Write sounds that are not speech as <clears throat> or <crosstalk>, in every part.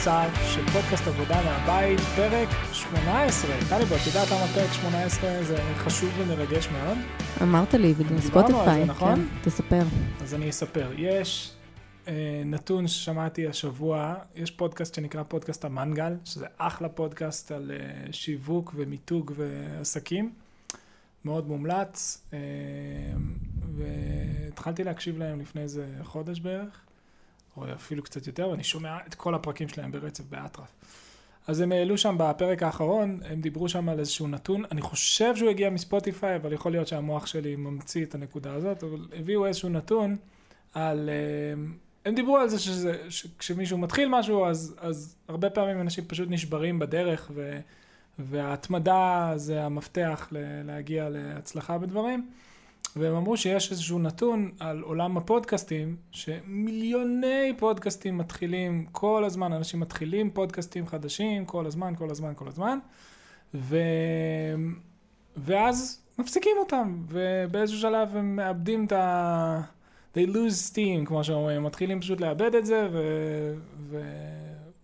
נוסף של פודקאסט עבודה מהבית, פרק 18. טלי, בוא, את יודעת למה פרק 18 זה חשוב ומרגש מאוד? אמרת לי, בגלל דיברנו על ספוטיפיי, זה, נכון? כן, תספר. אז אני אספר. יש אה, נתון ששמעתי השבוע, יש פודקאסט שנקרא פודקאסט המנגל, שזה אחלה פודקאסט על אה, שיווק ומיתוג ועסקים. מאוד מומלץ, אה, והתחלתי להקשיב להם לפני איזה חודש בערך, או אפילו קצת יותר, ואני שומע את כל הפרקים שלהם ברצף באטרף. אז הם העלו שם בפרק האחרון, הם דיברו שם על איזשהו נתון, אני חושב שהוא הגיע מספוטיפיי, אבל יכול להיות שהמוח שלי ממציא את הנקודה הזאת, אבל הביאו איזשהו נתון על... אה, הם דיברו על זה שזה, שכשמישהו מתחיל משהו, אז, אז הרבה פעמים אנשים פשוט נשברים בדרך, ו, וההתמדה זה המפתח ל- להגיע להצלחה בדברים. והם אמרו שיש איזשהו נתון על עולם הפודקאסטים, שמיליוני פודקאסטים מתחילים כל הזמן, אנשים מתחילים פודקאסטים חדשים כל הזמן, כל הזמן, כל הזמן, ו... ואז מפסיקים אותם, ובאיזשהו שלב הם מאבדים את ה... they lose steam, כמו שאומרים, מתחילים פשוט לאבד את זה, ו... ו...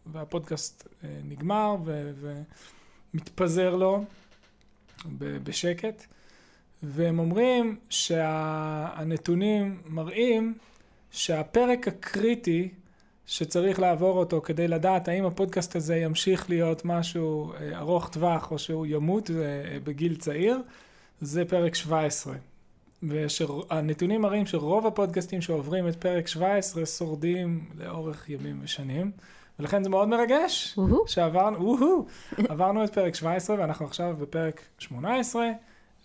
והפודקאסט אה, נגמר, ו... ומתפזר לו. בשקט. והם אומרים שהנתונים מראים שהפרק הקריטי שצריך לעבור אותו כדי לדעת האם הפודקאסט הזה ימשיך להיות משהו אה, ארוך טווח או שהוא ימות אה, בגיל צעיר, זה פרק 17. והנתונים מראים שרוב הפודקאסטים שעוברים את פרק 17 שורדים לאורך ימים ושנים. ולכן זה מאוד מרגש. שעברנו, את פרק 17 ואנחנו עכשיו בפרק 18.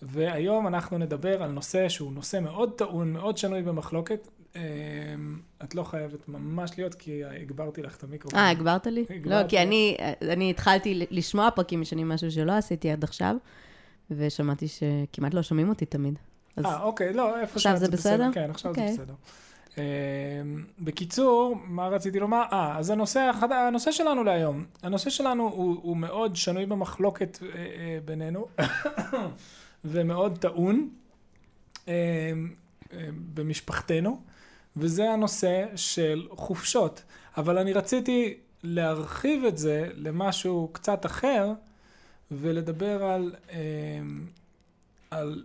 והיום אנחנו נדבר על נושא שהוא נושא מאוד טעון, מאוד שנוי במחלוקת. אה, את לא חייבת ממש להיות, כי הגברתי לך את המיקרופון. אה, הגברת לי? הגברת. לא, כי אני, אני התחלתי לשמוע פרקים ישנים, משהו שלא עשיתי עד עכשיו, ושמעתי שכמעט לא שומעים אותי תמיד. אה, אוקיי, לא, איפה שאת זה בסדר? כן, עכשיו אוקיי. זה בסדר. אה, בקיצור, מה רציתי לומר? אה, אז הנושא, החד... הנושא שלנו להיום, הנושא שלנו הוא, הוא מאוד שנוי במחלוקת אה, אה, בינינו, ומאוד טעון אה, אה, במשפחתנו, וזה הנושא של חופשות. אבל אני רציתי להרחיב את זה למשהו קצת אחר, ולדבר על, אה, על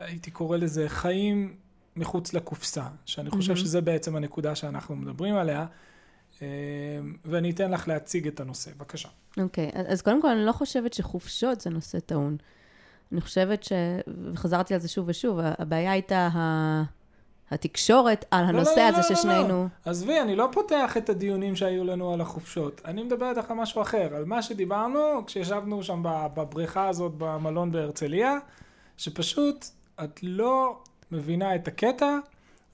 הייתי קורא לזה חיים מחוץ לקופסה, שאני חושב מהמם. שזה בעצם הנקודה שאנחנו מדברים עליה, ואני אתן לך להציג את הנושא, בבקשה. אוקיי, אז אז קודם כל, אני לא חושבת שחופשות זה נושא טעון. אני חושבת ש... וחזרתי על זה שוב ושוב, הבעיה הייתה ה... התקשורת על הנושא לא, לא, הזה לא, לא, ששנינו... עזבי, אני לא פותח את הדיונים שהיו לנו על החופשות, אני מדבר איתך על משהו אחר, על מה שדיברנו כשישבנו שם בבריכה הזאת במלון בהרצליה, שפשוט את לא מבינה את הקטע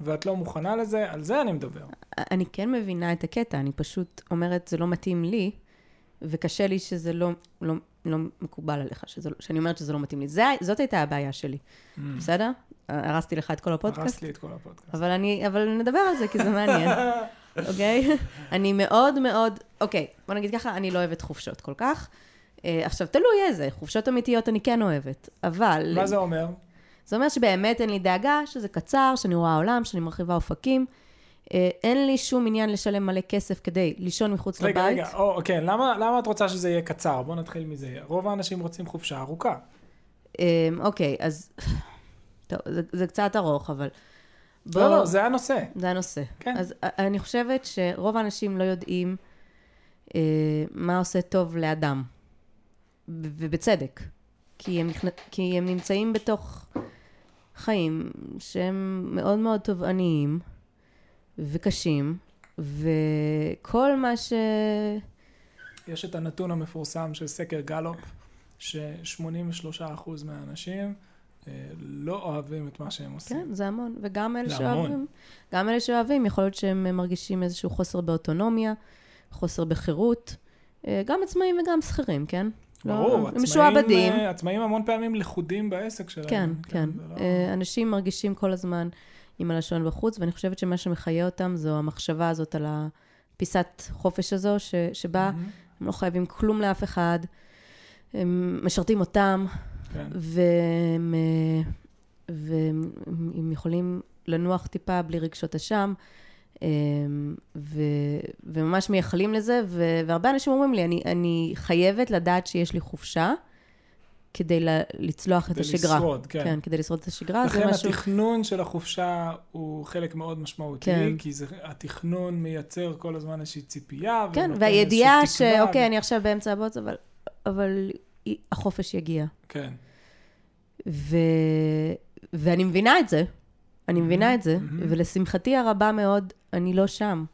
ואת לא מוכנה לזה, על זה אני מדבר. אני כן מבינה את הקטע, אני פשוט אומרת, זה לא מתאים לי, וקשה לי שזה לא, לא, לא מקובל עליך, שזה, לא- שאני אומרת שזה לא מתאים לי. זה, זאת הייתה הבעיה שלי, בסדר? הרסתי לך את כל הפודקאסט? הרסת לי את כל הפודקאסט. אבל אני, אבל נדבר על זה, כי זה מעניין, <laughs> אוקיי? אני מאוד מאוד, אוקיי, בוא נגיד ככה, אני לא אוהבת חופשות כל כך. אה, עכשיו, תלוי איזה, חופשות אמיתיות אני כן אוהבת, אבל... מה זה אומר? זה אומר שבאמת אין לי דאגה, שזה קצר, שאני רואה עולם, שאני מרחיבה אופקים. אה, אין לי שום עניין לשלם מלא כסף כדי לישון מחוץ רגע, לבית. רגע, או, כן, למה, למה את רוצה שזה יהיה קצר? בוא נתחיל מזה. רוב האנשים רוצים חופשה ארוכה. אה, אוקיי, אז... טוב, זה, זה קצת ארוך, אבל... בוא... לא, לא, זה הנושא. זה הנושא. כן. אז אני חושבת שרוב האנשים לא יודעים אה, מה עושה טוב לאדם, ובצדק. כי הם, נכנ... כי הם נמצאים בתוך חיים שהם מאוד מאוד תובעניים וקשים, וכל מה ש... יש את הנתון המפורסם של סקר גלופ, ש-83% מהאנשים אה, לא אוהבים את מה שהם עושים. כן, זה המון. וגם אלה שאוהבים. גם אלה שאוהבים, יכול להיות שהם מרגישים איזשהו חוסר באוטונומיה, חוסר בחירות. אה, גם עצמאים וגם שכירים, כן? לא- ברור, הם עצמאים, משועבדים. אה, עצמאים המון פעמים לכודים בעסק שלהם. כן, כן. זה לא- אנשים מרגישים כל הזמן עם הלשון בחוץ, ואני חושבת שמה שמחיה אותם זו המחשבה הזאת על הפיסת חופש הזו, ש, שבה מהמם, הם לא חייבים כלום לאף אחד, הם משרתים אותם, כן. והם, אה, והם יכולים לנוח טיפה בלי רגשות אשם, אה, ו, וממש מייחלים לזה, ו- והרבה אנשים אומרים לי, אני, אני חייבת לדעת שיש לי חופשה כדי ל- לצלוח את כדי השגרה. לשרוד, כן. כן, כדי לשרוד את השגרה, זה לכן משהו... התכנון של החופשה הוא חלק מאוד משמעותי, כן. כי זה, התכנון מייצר כל הזמן איזושהי ציפייה. כן, והידיעה שאוקיי, אני עכשיו באמצע הבוץ, אבל, אבל החופש יגיע. כן. ו... ואני מבינה את זה, אני מבינה את זה, מהמם. ולשמחתי הרבה מאוד, אני לא שם.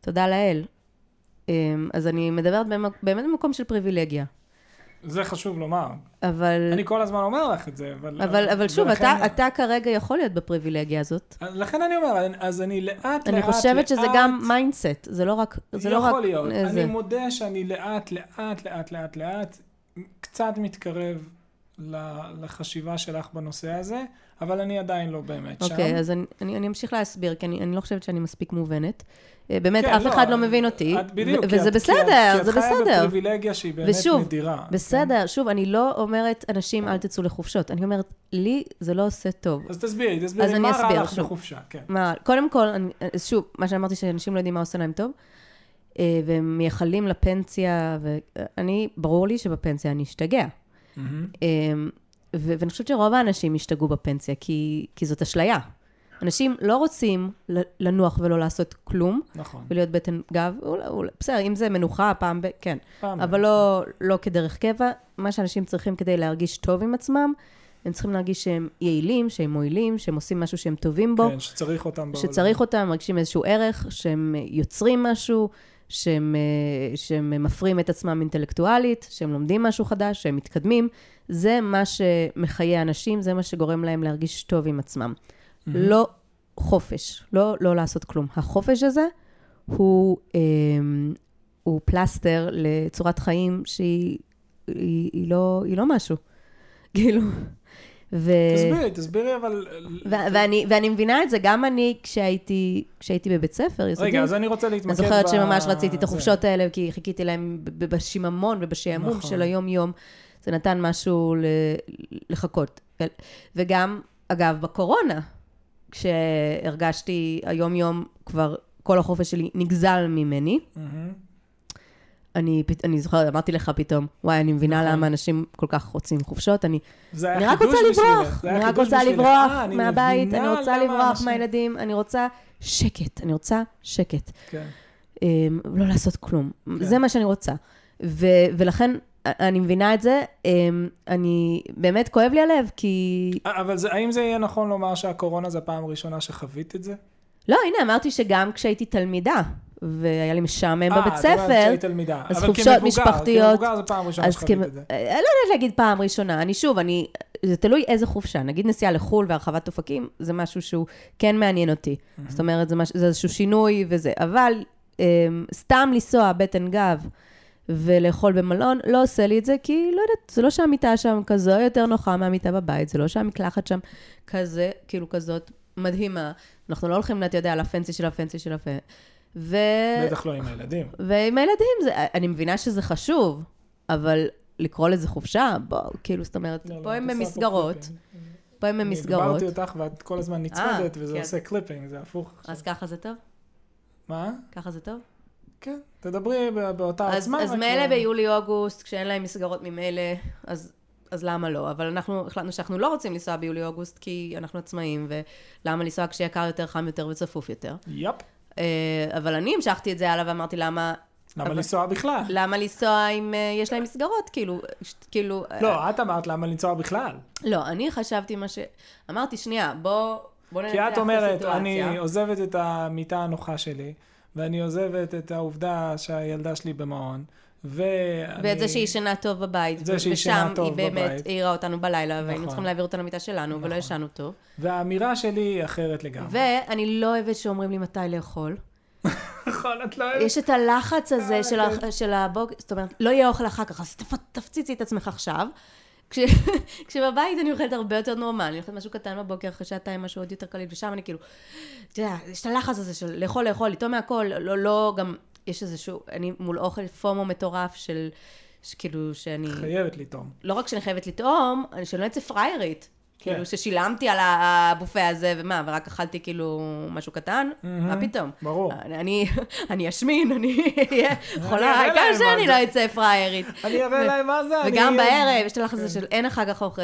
תודה לאל. אמ, אז אני מדברת באמת במקום של פריבילגיה. זה חשוב לומר. אבל, אני כל הזמן אומר לך את זה, אבל... אבל, אבל שוב, ולכן- אתה, אתה כרגע יכול להיות בפריבילגיה הזאת. לכן אני אומר, אז אני לאט לאט, אני חושבת שזה לאט- גם mindset, זה לא רק... זה לא יכול רק, להיות. אה, אני. מודה שאני לאט, לאט, לאט, לאט, לאט, קצת מתקרב לחשיבה שלך בנושא הזה, אבל אני עדיין לא באמת שם. אוקיי, אז אני, אני, אני אמשיך להסביר, כי אני, אני לא חושבת שאני מספיק מובנת. אה, באמת, כן, אף אחד לא מבין אותי, את בדיוק, ו- כי וזה את- כי בסדר, את- זה כי את חיה בסדר. בפריבילגיה שהיא באמת ושוב, נדירה. בסדר, שוב, אני לא אומרת, אנשים, אל תצאו לחופשות. אני אומרת, לי זה לא עושה טוב. כן? אז תסבירי, אז תסבירי, אני מה רע אסביר לך שוב. בחופשה? כן. מה, קודם כל, אני, אז שוב, מה שאמרתי, שאנשים לא יודעים מה עושה להם טוב, אה, והם מייחלים לפנסיה, ואני, ברור לי שבפנסיה אני אשתגע. מהמם. אה, ו- ואני חושבת שרוב האנשים ישתגעו בפנסיה, כי, כי זאת אשליה. אנשים לא רוצים לנוח ולא לעשות כלום, נכון. ולהיות בטן גב, אולי, אולי, בסדר, אם זה מנוחה, פעם ב... כן. פעם אבל לא, לא כדרך קבע. מה שאנשים צריכים כדי להרגיש טוב עם עצמם, הם צריכים להרגיש שהם יעילים, שהם מועילים, שהם עושים משהו שהם טובים בו. כן, שצריך אותם בעולם. שצריך אותם, מרגישים איזשהו ערך, שהם יוצרים משהו, שהם, אה, שהם מפרים את עצמם אינטלקטואלית, שהם לומדים משהו חדש, שהם מתקדמים. זה מה שמחיה אנשים, זה מה שגורם להם להרגיש טוב עם עצמם. מהמם. לא חופש, לא, לא לעשות כלום. החופש הזה הוא, אה, הוא פלסטר לצורת חיים שהיא היא, היא לא, היא לא משהו. <laughs> כאילו, ו... תסבירי, תסבירי, אבל... ו- ואני, ואני מבינה את זה, גם אני, כשהייתי, כשהייתי בבית ספר, יסודי, רגע, אז אני רוצה להתמקד אני זוכרת ב- שממש רציתי את זה. החופשות האלה, כי חיכיתי להם ב- ב- בשיממון ובשעמום נכון. של היום-יום. זה נתן משהו ל- לחכות. ו- וגם, אגב, בקורונה, כשהרגשתי היום-יום, כבר כל החופש שלי נגזל ממני, מהמם. אני, אני זוכרת, אמרתי לך פתאום, וואי, אני מבינה נכון. למה אנשים כל כך רוצים חופשות, אני אני רק רוצה לברוח, אני רק רוצה בשבילך. לברוח אה, אני מהבית, אני מבינה רוצה לברוח אנשים- מהילדים, אני רוצה שקט, אני רוצה שקט. כן. אמ, לא לעשות כלום. כן. זה מה שאני רוצה. ו- ולכן, אני מבינה את זה, אמ, אני, באמת כואב לי הלב, כי... אבל זה, האם זה יהיה נכון לומר שהקורונה זה הפעם הראשונה שחווית את זה? לא, הנה, אמרתי שגם כשהייתי תלמידה, והיה לי משעמם אה, בבית ספר, כשהיית תלמידה. אז אבל חופשות כמבוגר, כמבוגר זה פעם ראשונה אז שחווית את זה. אה, לא יודעת להגיד פעם ראשונה, אני שוב, אני, זה תלוי איזה חופשה. נגיד נסיעה לחו"ל והרחבת אופקים, זה משהו שהוא כן מעניין אותי. זאת אומרת, זה איזשהו שינוי וזה. אבל אמ, סתם לנסוע בטן גב ולאכול במלון, לא עושה לי את זה, כי לא יודעת, זה לא שהמיטה שם כזו יותר נוחה מהמיטה בבית, זה לא שהמקלחת שם כזה, כאילו כזאת מדהימה. אנחנו לא הולכים, אתה יודע, לפנסי של הפנסי של הפנסי. ו... בטח לא עם הילדים. ועם הילדים, זה, אני מבינה שזה חשוב, אבל לקרוא לזה חופשה, בוא, כאילו, זאת אומרת, לא, לא, פה הם את עושה במסגרות. פה הם אני במסגרות, הגברתי אותך ואת כל הזמן נצמדת, וזה כן. עושה קליפינג, זה הפוך. עכשיו. אז ככה זה טוב? מה? ככה זה טוב? כן, תדברי ב- באותה אז, עוצמה. אז מילא לא- ביולי-אוגוסט, כשאין להם מסגרות ממילא, אז, אז למה לא? אבל אנחנו החלטנו שאנחנו לא רוצים לנסוע ביולי-אוגוסט, כי אנחנו עצמאים, ולמה לנסוע כשיקר יותר, חם יותר וצפוף יותר. יפ. אה, אבל אני המשכתי את זה הלאה ואמרתי, למה, למה אבל- לנסוע בכלל? למה לנסוע אם אה, יש להם מסגרות? כאילו, ש- כאילו... אה, לא, את אמרת למה לנסוע בכלל. לא, אני חשבתי מה ש... אמרתי, שנייה, בוא, בוא כי את אומרת. אני עוזבת את המיטה הנוחה שלי, ואני עוזבת את העובדה שהילדה שלי במעון, ואני... ואת זה שהיא ישנה טוב בבית. זה שהיא ישנה ושם טוב היא באמת בבית. העירה אותנו בלילה, והיינו נכון. צריכים להעביר אותה למיטה שלנו, ולא נכון. ישנו טוב. והאמירה שלי היא אחרת לגמרי. ואני לא אוהבת שאומרים לי מתי לאכול. <laughs> נכון, את לא אוהבת? יש את הלחץ הזה אה, של, כן. ה- של הבוקר, זאת אומרת, לא יהיה אוכל אחר כך, אז תפ- תפציצי את עצמך עכשיו. כש, <laughs> כשבבית אני אוכלת הרבה יותר נורמל, אני אוכלת משהו קטן בבוקר, אחרי שעתיים משהו עוד יותר קליל, ושם אני כאילו, אתה יודע, יש את הלחץ הזה של לאכול, לאכול, לטעום מהכל, לא, לא, גם, יש איזשהו, אני מול אוכל פומו מטורף של, כאילו, שאני, חייבת לטעום. לא רק שאני חייבת לטעום, אני שאני לא אצא פריירית. כאילו ששילמתי על הבופה הזה, ומה, ורק אכלתי כאילו משהו קטן? מה פתאום? ברור. אני אני אשמין, אני <laughs> אהיה חולה, העיקר שאני זה. לא אצא פראיירית. <laughs> אני אראה להם מה זה. וגם בערב, יש את הלחץ הזה של אין אחר כך אוכל,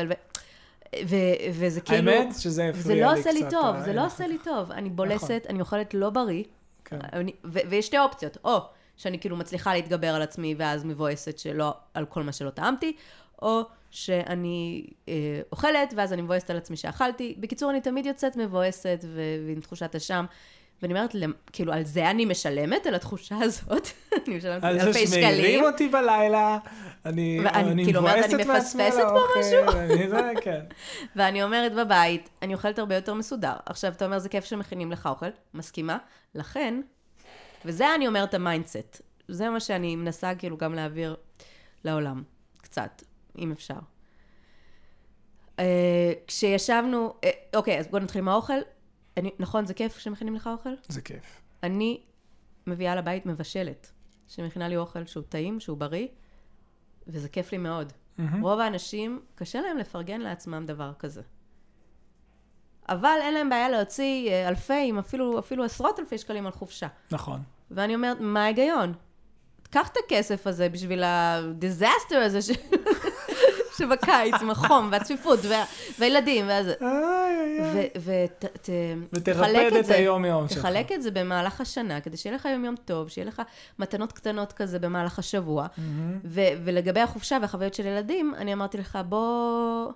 וזה כאילו... האמת שזה זה הפריע לא לי עושה לי קצת, טוב, זה לא עושה לי טוב. אני בולסת, אני אוכלת לא בריא, כן. אני- ו- ויש שתי אופציות, או שאני כאילו מצליחה להתגבר על עצמי ואז מבואסת שלא, על כל מה שלא טעמתי, או שאני אה, אוכלת ואז אני מבואסת על עצמי שאכלתי. בקיצור, אני תמיד יוצאת מבואסת ו- ועם תחושת אשם. ואני אומרת, כאילו, על זה אני משלמת, על התחושה הזאת. <laughs> אני משלמת על זה אלפי שמעירים שקלים. אותי בלילה, אני ואני אני כאילו אומרת, אני מפספסת פה משהו? אני זה, כן. <laughs> ואני אומרת בבית, אני אוכלת הרבה יותר מסודר. עכשיו, אתה אומר, זה כיף שמכינים לך אוכל, מסכימה. לכן, וזה אני אומרת ה mindset. זה מה שאני מנסה כאילו גם להעביר לעולם, קצת, אם אפשר. אה, כשישבנו, אה, אוקיי, אז בואו נתחיל עם האוכל. אני, נכון, זה כיף שמכינים לך אוכל? זה כיף. אני מביאה לבית מבשלת, שמכינה לי אוכל שהוא טעים, שהוא בריא, וזה כיף לי מאוד. מהמם. רוב האנשים, קשה להם לפרגן לעצמם דבר כזה. אבל אין להם בעיה להוציא אה, אלפי, אם אפילו, אפילו עשרות אלפי שקלים על חופשה. נכון. ואני אומרת, מה ההיגיון? קח את הכסף הזה בשביל הדיזסטר הזה ש... <laughs> שבקיץ, עם החום והצפיפות וה... והילדים וזה. ותרפד את היום-יום שלך. תחלק את זה במהלך השנה, כדי שיהיה לך יום-יום טוב, שיהיה לך מתנות קטנות כזה במהלך השבוע. ו- ולגבי החופשה והחוויות של ילדים, אני אמרתי לך, בוא...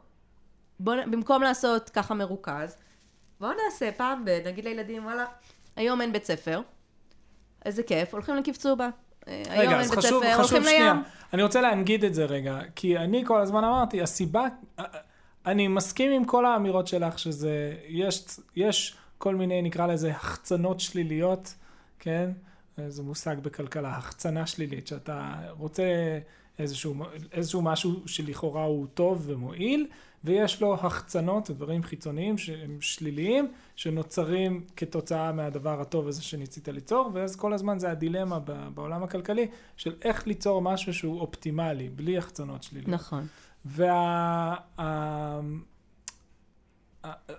בוא, במקום לעשות ככה מרוכז, בוא נעשה פעם ב... נגיד לילדים, וואלה, היום אין בית ספר, איזה כיף, הולכים לקפצובה. אה, היום רגע, אז חשוב, ספר, חשוב שנייה. לים. אני רוצה להנגיד את זה רגע, כי אני כל הזמן אמרתי, הסיבה, אני מסכים עם כל האמירות שלך שזה, יש, יש כל מיני, נקרא לזה, החצנות שליליות, כן? זה מושג בכלכלה, החצנה שלילית, שאתה רוצה איזשהו, איזשהו משהו שלכאורה הוא טוב ומועיל, ויש לו החצנות, דברים חיצוניים שהם שליליים, שנוצרים כתוצאה מהדבר הטוב הזה שניסית ליצור, ואז כל הזמן זה הדילמה בעולם הכלכלי, של איך ליצור משהו שהוא אופטימלי, בלי החצנות שליליות. נכון. וה...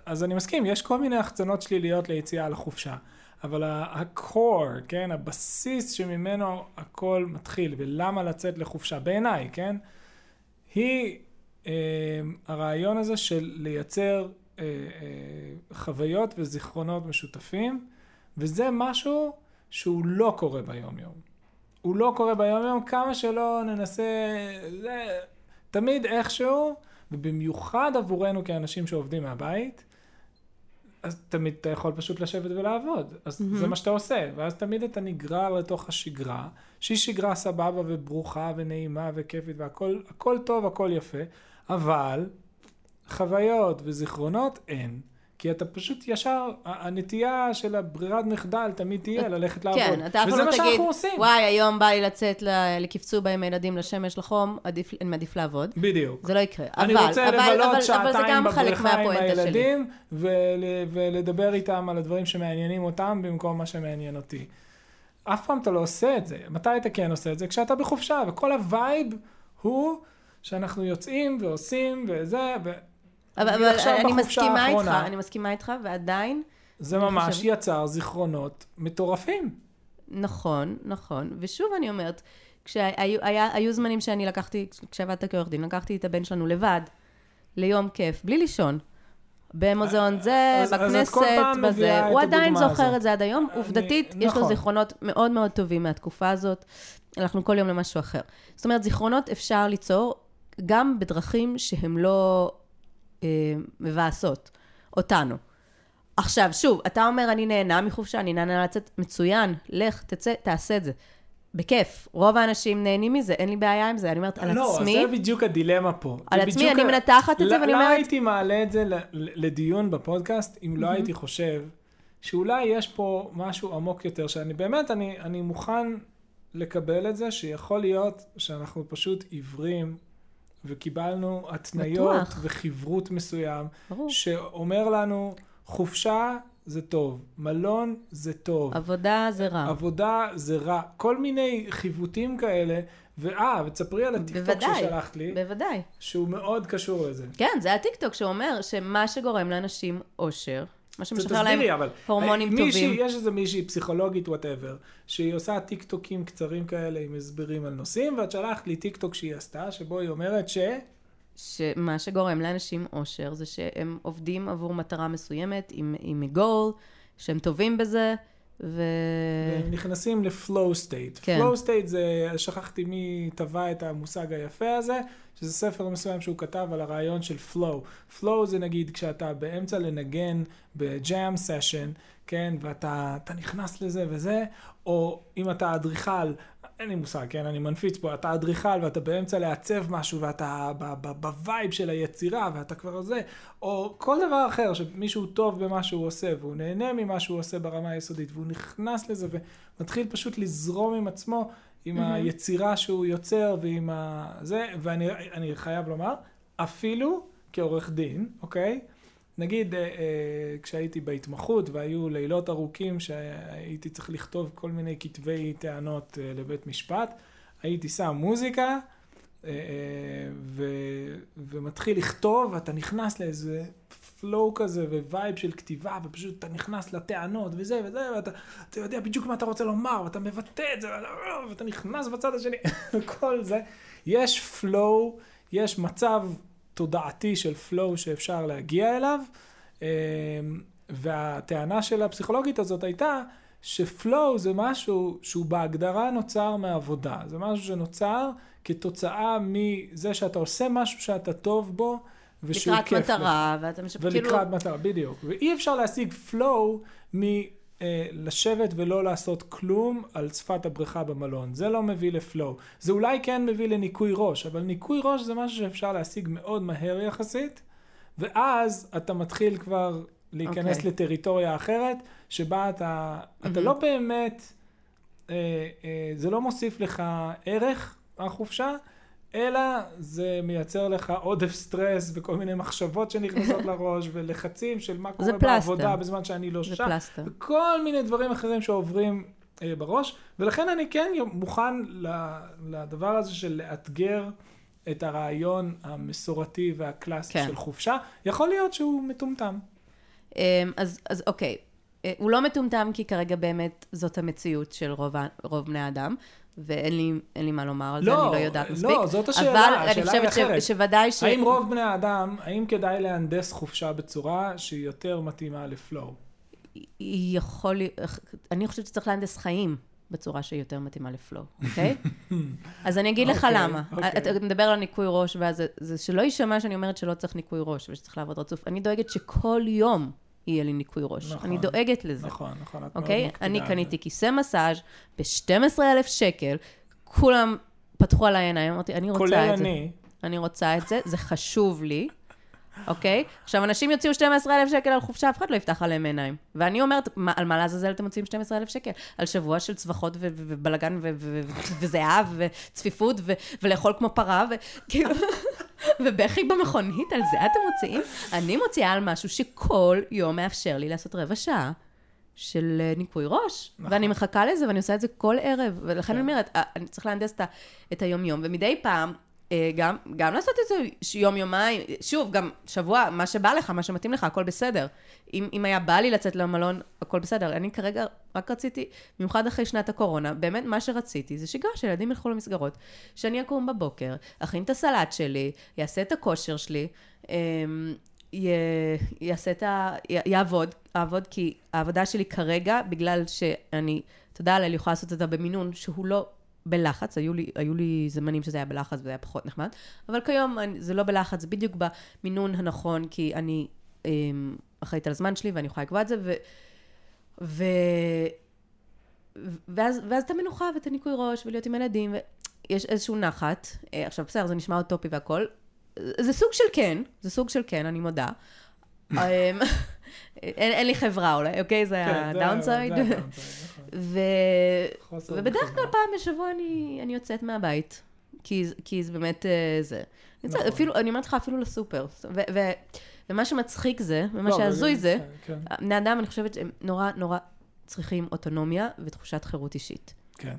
אז אני מסכים, יש כל מיני החצנות שליליות ליציאה לחופשה, אבל ה-core, כן, הבסיס שממנו הכל מתחיל, ולמה לצאת לחופשה, בעיניי, כן, היא הרעיון הזה של לייצר אה, אה, חוויות וזיכרונות משותפים, וזה משהו שהוא לא קורה ביום-יום. הוא לא קורה ביום-יום, כמה שלא ננסה, זה תמיד איכשהו, ובמיוחד עבורנו כאנשים שעובדים מהבית, אז תמיד אתה יכול פשוט לשבת ולעבוד. אז mm-hmm. זה מה שאתה עושה, ואז תמיד אתה נגרר לתוך השגרה, שהיא שגרה סבבה וברוכה ונעימה וכיפית והכל הכל טוב, הכל יפה, אבל חוויות וזיכרונות אין. כי אתה פשוט ישר, הנטייה של הברירת מחדל תמיד תהיה ללכת לעבוד. כן, אתה אף פעם וזה לא מה תגיד, שאנחנו עושים. וואי, היום בא לי לצאת לקפצובה עם הילדים לשמש, לחום, עדיף- אני מעדיף לעבוד. בדיוק. זה לא יקרה. אני אבל, רוצה אבל, לבלות אבל, אבל זה שעתיים גם חלק בבריכה עם. הילדים, ול, ולדבר איתם על הדברים שמעניינים אותם במקום מה שמעניין אותי. אף פעם אתה לא עושה את זה. מתי אתה כן עושה את זה? כשאתה בחופשה, וכל הווייב הוא שאנחנו יוצאים ועושים וזה, ו... אבל, אבל אני מסכימה איתך, האחרונה. אני מסכימה איתך, ועדיין, זה ממש חושבת- יצר זיכרונות מטורפים. נכון, נכון. ושוב אני אומרת, כשהיו היה, היו זמנים שאני לקחתי, כשעבדת כעורך דין, לקחתי את הבן שלנו לבד, ליום כיף, בלי לישון. במוזיאון זה, אה, אז- אז את בכנסת, כל פעם בזה. מביאה הוא את עדיין זוכר הזאת. את זה עד היום. אני- עובדתית, יש לו נכון. זיכרונות מאוד מאוד טובים מהתקופה הזאת. הלכנו כל יום למשהו אחר. זאת אומרת, זיכרונות אפשר ליצור גם בדרכים שהן לא אה, מבאסות אותנו. עכשיו, שוב, אתה אומר, אני נהנה מחופשה, אני נהנה לצאת, מצוין, לך, תצא, תעשה את זה. בכיף. רוב האנשים נהנים מזה, אין לי בעיה עם זה. אני אומרת, על לא, עצמי, זה בדיוק הדילמה פה. על עצמי, אני ה- מנתחת את זה לא- ואני לא אומרת- הייתי מעלה את זה לדיון בפודקאסט, אם לא הייתי חושב שאולי יש פה משהו עמוק יותר, שאני באמת, אני, אני מוכן לקבל את זה, שיכול להיות שאנחנו פשוט עיוורים, וקיבלנו התניות בטוח. וחברות מסוים, ברור. שאומר לנו, חופשה זה טוב, מלון זה טוב, עבודה זה רע. עבודה זה רע, כל מיני חיווטים כאלה, ואה, ותספרי על הטיקטוק ששלחת לי, בוודאי. שהוא מאוד קשור לזה. כן, זה הטיקטוק שאומר שמה שגורם לאנשים אושר, מה שמשחרר להם תסבירי, אבל הורמונים אה, מישהי, טובים. יש איזה מישהי פסיכולוגית whatever, שהיא עושה טיקטוקים קצרים כאלה עם הסברים על נושאים, ואת שלחת לי טיקטוק שהיא עשתה, שבו היא אומרת ש... שמה שגורם לאנשים אושר זה שהם עובדים עבור מטרה מסוימת עם, עם גול, שהם טובים בזה, ו... והם נכנסים ל flow state. פלואו סטייט זה, שכחתי מי טבע את המושג היפה הזה, שזה ספר מסוים שהוא כתב על הרעיון של flow. flow זה נגיד כשאתה באמצע לנגן ב jam session, כן, ואתה אתה נכנס לזה וזה, או אם אתה אדריכל, אין לי מושג, כן, אני מנפיץ פה, אתה אדריכל ואתה באמצע לעצב משהו ואתה ב vibe של היצירה ואתה כבר זה, או כל דבר אחר שמישהו טוב במה שהוא עושה והוא נהנה ממה שהוא עושה ברמה היסודית והוא נכנס לזה ומתחיל פשוט לזרום עם עצמו, עם מהמם. היצירה שהוא יוצר ועם ה... זה, ואני אני חייב לומר, אפילו כעורך דין, אוקיי? נגיד, אה, אה, כשהייתי בהתמחות והיו לילות ארוכים שהייתי צריך לכתוב כל מיני כתבי טענות אה, לבית משפט, הייתי שם מוזיקה ו, ומתחיל לכתוב, ואתה נכנס לאיזה flow כזה vibe של כתיבה, ופשוט אתה נכנס לטענות וזה וזה, ואתה אתה יודע בדיוק מה אתה רוצה לומר, ואתה מבטא את זה, ואתה נכנס בצד השני, <laughs> וכל זה. יש פלואו, יש מצב תודעתי של פלואו שאפשר להגיע אליו, אה, והטענה של הפסיכולוגית הזאת הייתה שפלואו זה משהו שהוא בהגדרה נוצר מעבודה. זה משהו שנוצר כתוצאה מזה שאתה עושה משהו שאתה טוב בו, ושהוא לקראת כיף לך. מטרה, ואתה משפ... כאילו... ולקראת מטרה, בדיוק. ואי אפשר להשיג פלואו מלשבת ולא לעשות כלום על שפת הבריכה במלון. זה לא מביא לפלואו. זה אולי כן מביא לניקוי ראש, אבל ניקוי ראש זה משהו שאפשר להשיג מאוד מהר יחסית, ואז אתה מתחיל כבר להיכנס אוקיי. לטריטוריה אחרת, שבה אתה, אתה מהמם. לא באמת, אה, אה, זה לא מוסיף לך ערך, החופשה, אלא זה מייצר לך עודף סטרס וכל מיני מחשבות שנכנסות <laughs> לראש ולחצים של מה קורה פלסטר. בעבודה בזמן שאני לא זה שם. פלסטר. וכל מיני דברים אחרים שעוברים אה, בראש, ולכן אני כן מוכן לדבר הזה של לאתגר את הרעיון המסורתי והקלאסי כן. של חופשה. יכול להיות שהוא מטומטם. אמ, אז, אז אוקיי, אה, הוא לא מטומטם כי כרגע באמת זאת המציאות של רוב, רוב בני האדם, ואין לי, לי מה לומר על זה, לא, אני לא יודעת מספיק. לא, זאת השאלה, אבל אני השאלה היא חושבת. ש, שוודאי ש... האם רוב בני האדם, האם כדאי להנדס חופשה בצורה שהיא יותר מתאימה לפלואו? יכול... אני חושבת שצריך להנדס חיים בצורה שהיא יותר מתאימה לפלואו, אוקיי? <laughs> אז אני אגיד לך אוקיי, למה. אוקיי. אתה מדבר על ניקוי ראש, ואז זה, זה שלא יישמע שאני אומרת שלא צריך ניקוי ראש ושצריך לעבוד רצוף. אני דואגת שכל יום יהיה לי ניקוי ראש. נכון. אני דואגת לזה. נכון, נכון, אוקיי? אני קניתי. כיסא מסאז' ב-12,000 שקל, כולם פתחו עליי עיניים, אמרתי, אני רוצה כולל את זה. אני. אני רוצה את זה, זה חשוב לי, אוקיי? עכשיו, אנשים יוציאו 12,000 שקל על חופשה, אף אחד לא יפתח עליהם עיניים. ואני אומרת, מה, על מה לעזאזל אתם מוציאים 12,000 שקל? על שבוע של צווחות ובלאגן ו- ו- ו- וזיעה וצפיפות ולאכול כמו פרה, וכאילו... <laughs> ובכי במכונית, על זה אתם מוציאים? אני מוציאה על משהו שכל יום מאפשר לי לעשות רבע שעה. של אה, ניקוי ראש, נכון. ואני מחכה לזה, ואני עושה את זה כל ערב, ולכן כן. אני אומרת, אה, אני צריך להנדס את ה- את היום-יום, ומדי פעם, גם, גם לעשות את זה יום-יומיים, שוב, גם שבוע, מה שבא לך, מה שמתאים לך, הכל בסדר. אם, אם היה בא לי לצאת למלון, הכל בסדר. אני כרגע רק רציתי, במיוחד אחרי שנת הקורונה, באמת מה שרציתי זה שגרה שילדים ילכו למסגרות, שאני אקום בבוקר, אכין את הסלט שלי, יעשה את הכושר שלי, אמ, י- יעשה את ה... י- יעבוד, אעבוד, כי העבודה שלי כרגע, בגלל שאני, תודה לאל, יכולה לעשות אותה במינון שהוא לא בלחץ, היו לי, היו לי זמנים שזה היה בלחץ וזה היה פחות נחמד, אבל כיום אני, זה לא בלחץ, זה בדיוק במינון הנכון, כי אני אמ, אחראית על הזמן שלי ואני יכולה לקבוע את זה, ו... ו... ואז, ואז את המנוחה ואת הניקוי ראש ולהיות עם ילדים, ויש איזשהו נחת. אה, עכשיו, בסדר, זה נשמע אוטופי והכל. זה סוג של כן, זה סוג של כן, אני מודה. <coughs> אין, אין לי חברה אולי, אוקיי? זה כן, הדאונסייד. זה הדאונסייד, נכון. <laughs> ו... ובדרך. כלל פעם בשבוע אני, אני יוצאת מהבית, כי, כי זה באמת אה, זה. אני נכון. אפילו, אני אומרת לך, אפילו לסופר. ו, ו, ומה שמצחיק זה, ומה לא, שהזוי זה, כן, בני אדם, אני חושבת שהם נורא נורא צריכים אוטונומיה ותחושת חירות אישית. כן.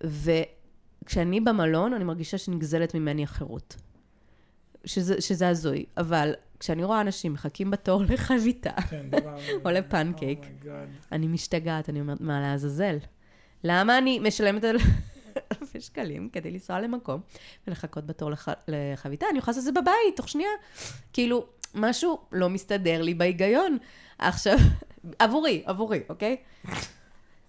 וכשאני במלון, אני מרגישה שנגזלת ממני החירות. שזה, שזה הזוי, אבל כשאני רואה אנשים מחכים בתור <laughs> לחביתה, כן. או לפנקייק. oh my god. אני משתגעת, אני אומרת, מה לעזאזל? למה אני משלמת על אלפי שקלים כדי לנסוע למקום ולחכות בתור לח... לחביתה? אני יכולה לעשות את זה בבית, תוך שנייה. כאילו, משהו לא מסתדר לי בהיגיון. עכשיו, <laughs> עבורי, עבורי, אוקיי? <laughs>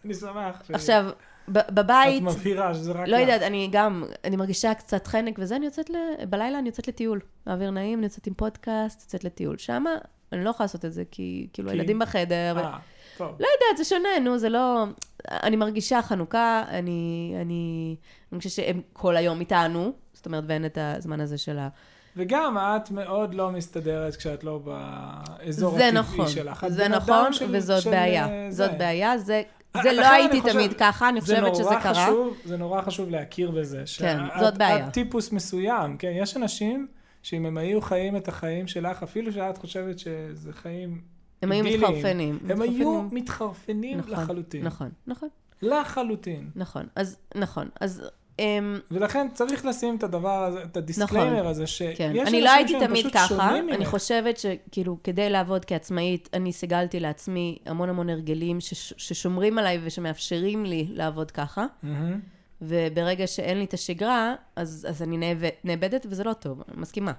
אני שמח. עכשיו, בבית, את מבהירה שזה רק לא. יודעת, אני גם, אני מרגישה קצת חנק וזה, אני יוצאת, ל... בלילה אני יוצאת לטיול. באוויר נעים, אני יוצאת עם פודקאסט, יוצאת לטיול. שמה, אני לא יכולה לעשות את זה, כי כאילו כי? הילדים בחדר. ו... אה, טוב. לא יודעת, זה שונה, נו, זה לא... אני מרגישה חנוכה, אני... אני... אני חושבת שהם כל היום איתנו, זאת אומרת, ואין את הזמן הזה של ה... וגם את מאוד לא מסתדרת כשאת לא באזור הטבעי נכון, שלך. זה נכון, של- וזאת של, בעיה. אה, זאת זה. בעיה, זה... אה, זה לא הייתי חושב- תמיד ככה, אני חושבת שזה קרה. חשוב, זה נורא חשוב להכיר בזה. כן, שאת- זאת בעיה. את טיפוס מסוים, כן? יש אנשים שאם הם היו חיים את החיים שלך, אפילו שאת חושבת שזה חיים הם היו מתחרפנים. הם היו מתחרפנים. מתחרפנים נכון, לחלוטין. נכון, נכון, לחלוטין. נכון. אז, נכון. אז... אמ, ולכן צריך לשים את הדבר הזה, את הדיסקליימר הזה, שיש כן, אנשים אני לא הייתי שהם תמיד פשוט ככה, שונים אני ממך. חושבת שכאילו כדי לעבוד כעצמאית, אני סיגלתי לעצמי המון המון הרגלים שש, ששומרים עליי ושמאפשרים לי לעבוד ככה, מהמם. וברגע שאין לי את השגרה, אז, אז אני נאבד, נאבדת וזה לא טוב, אני מסכימה.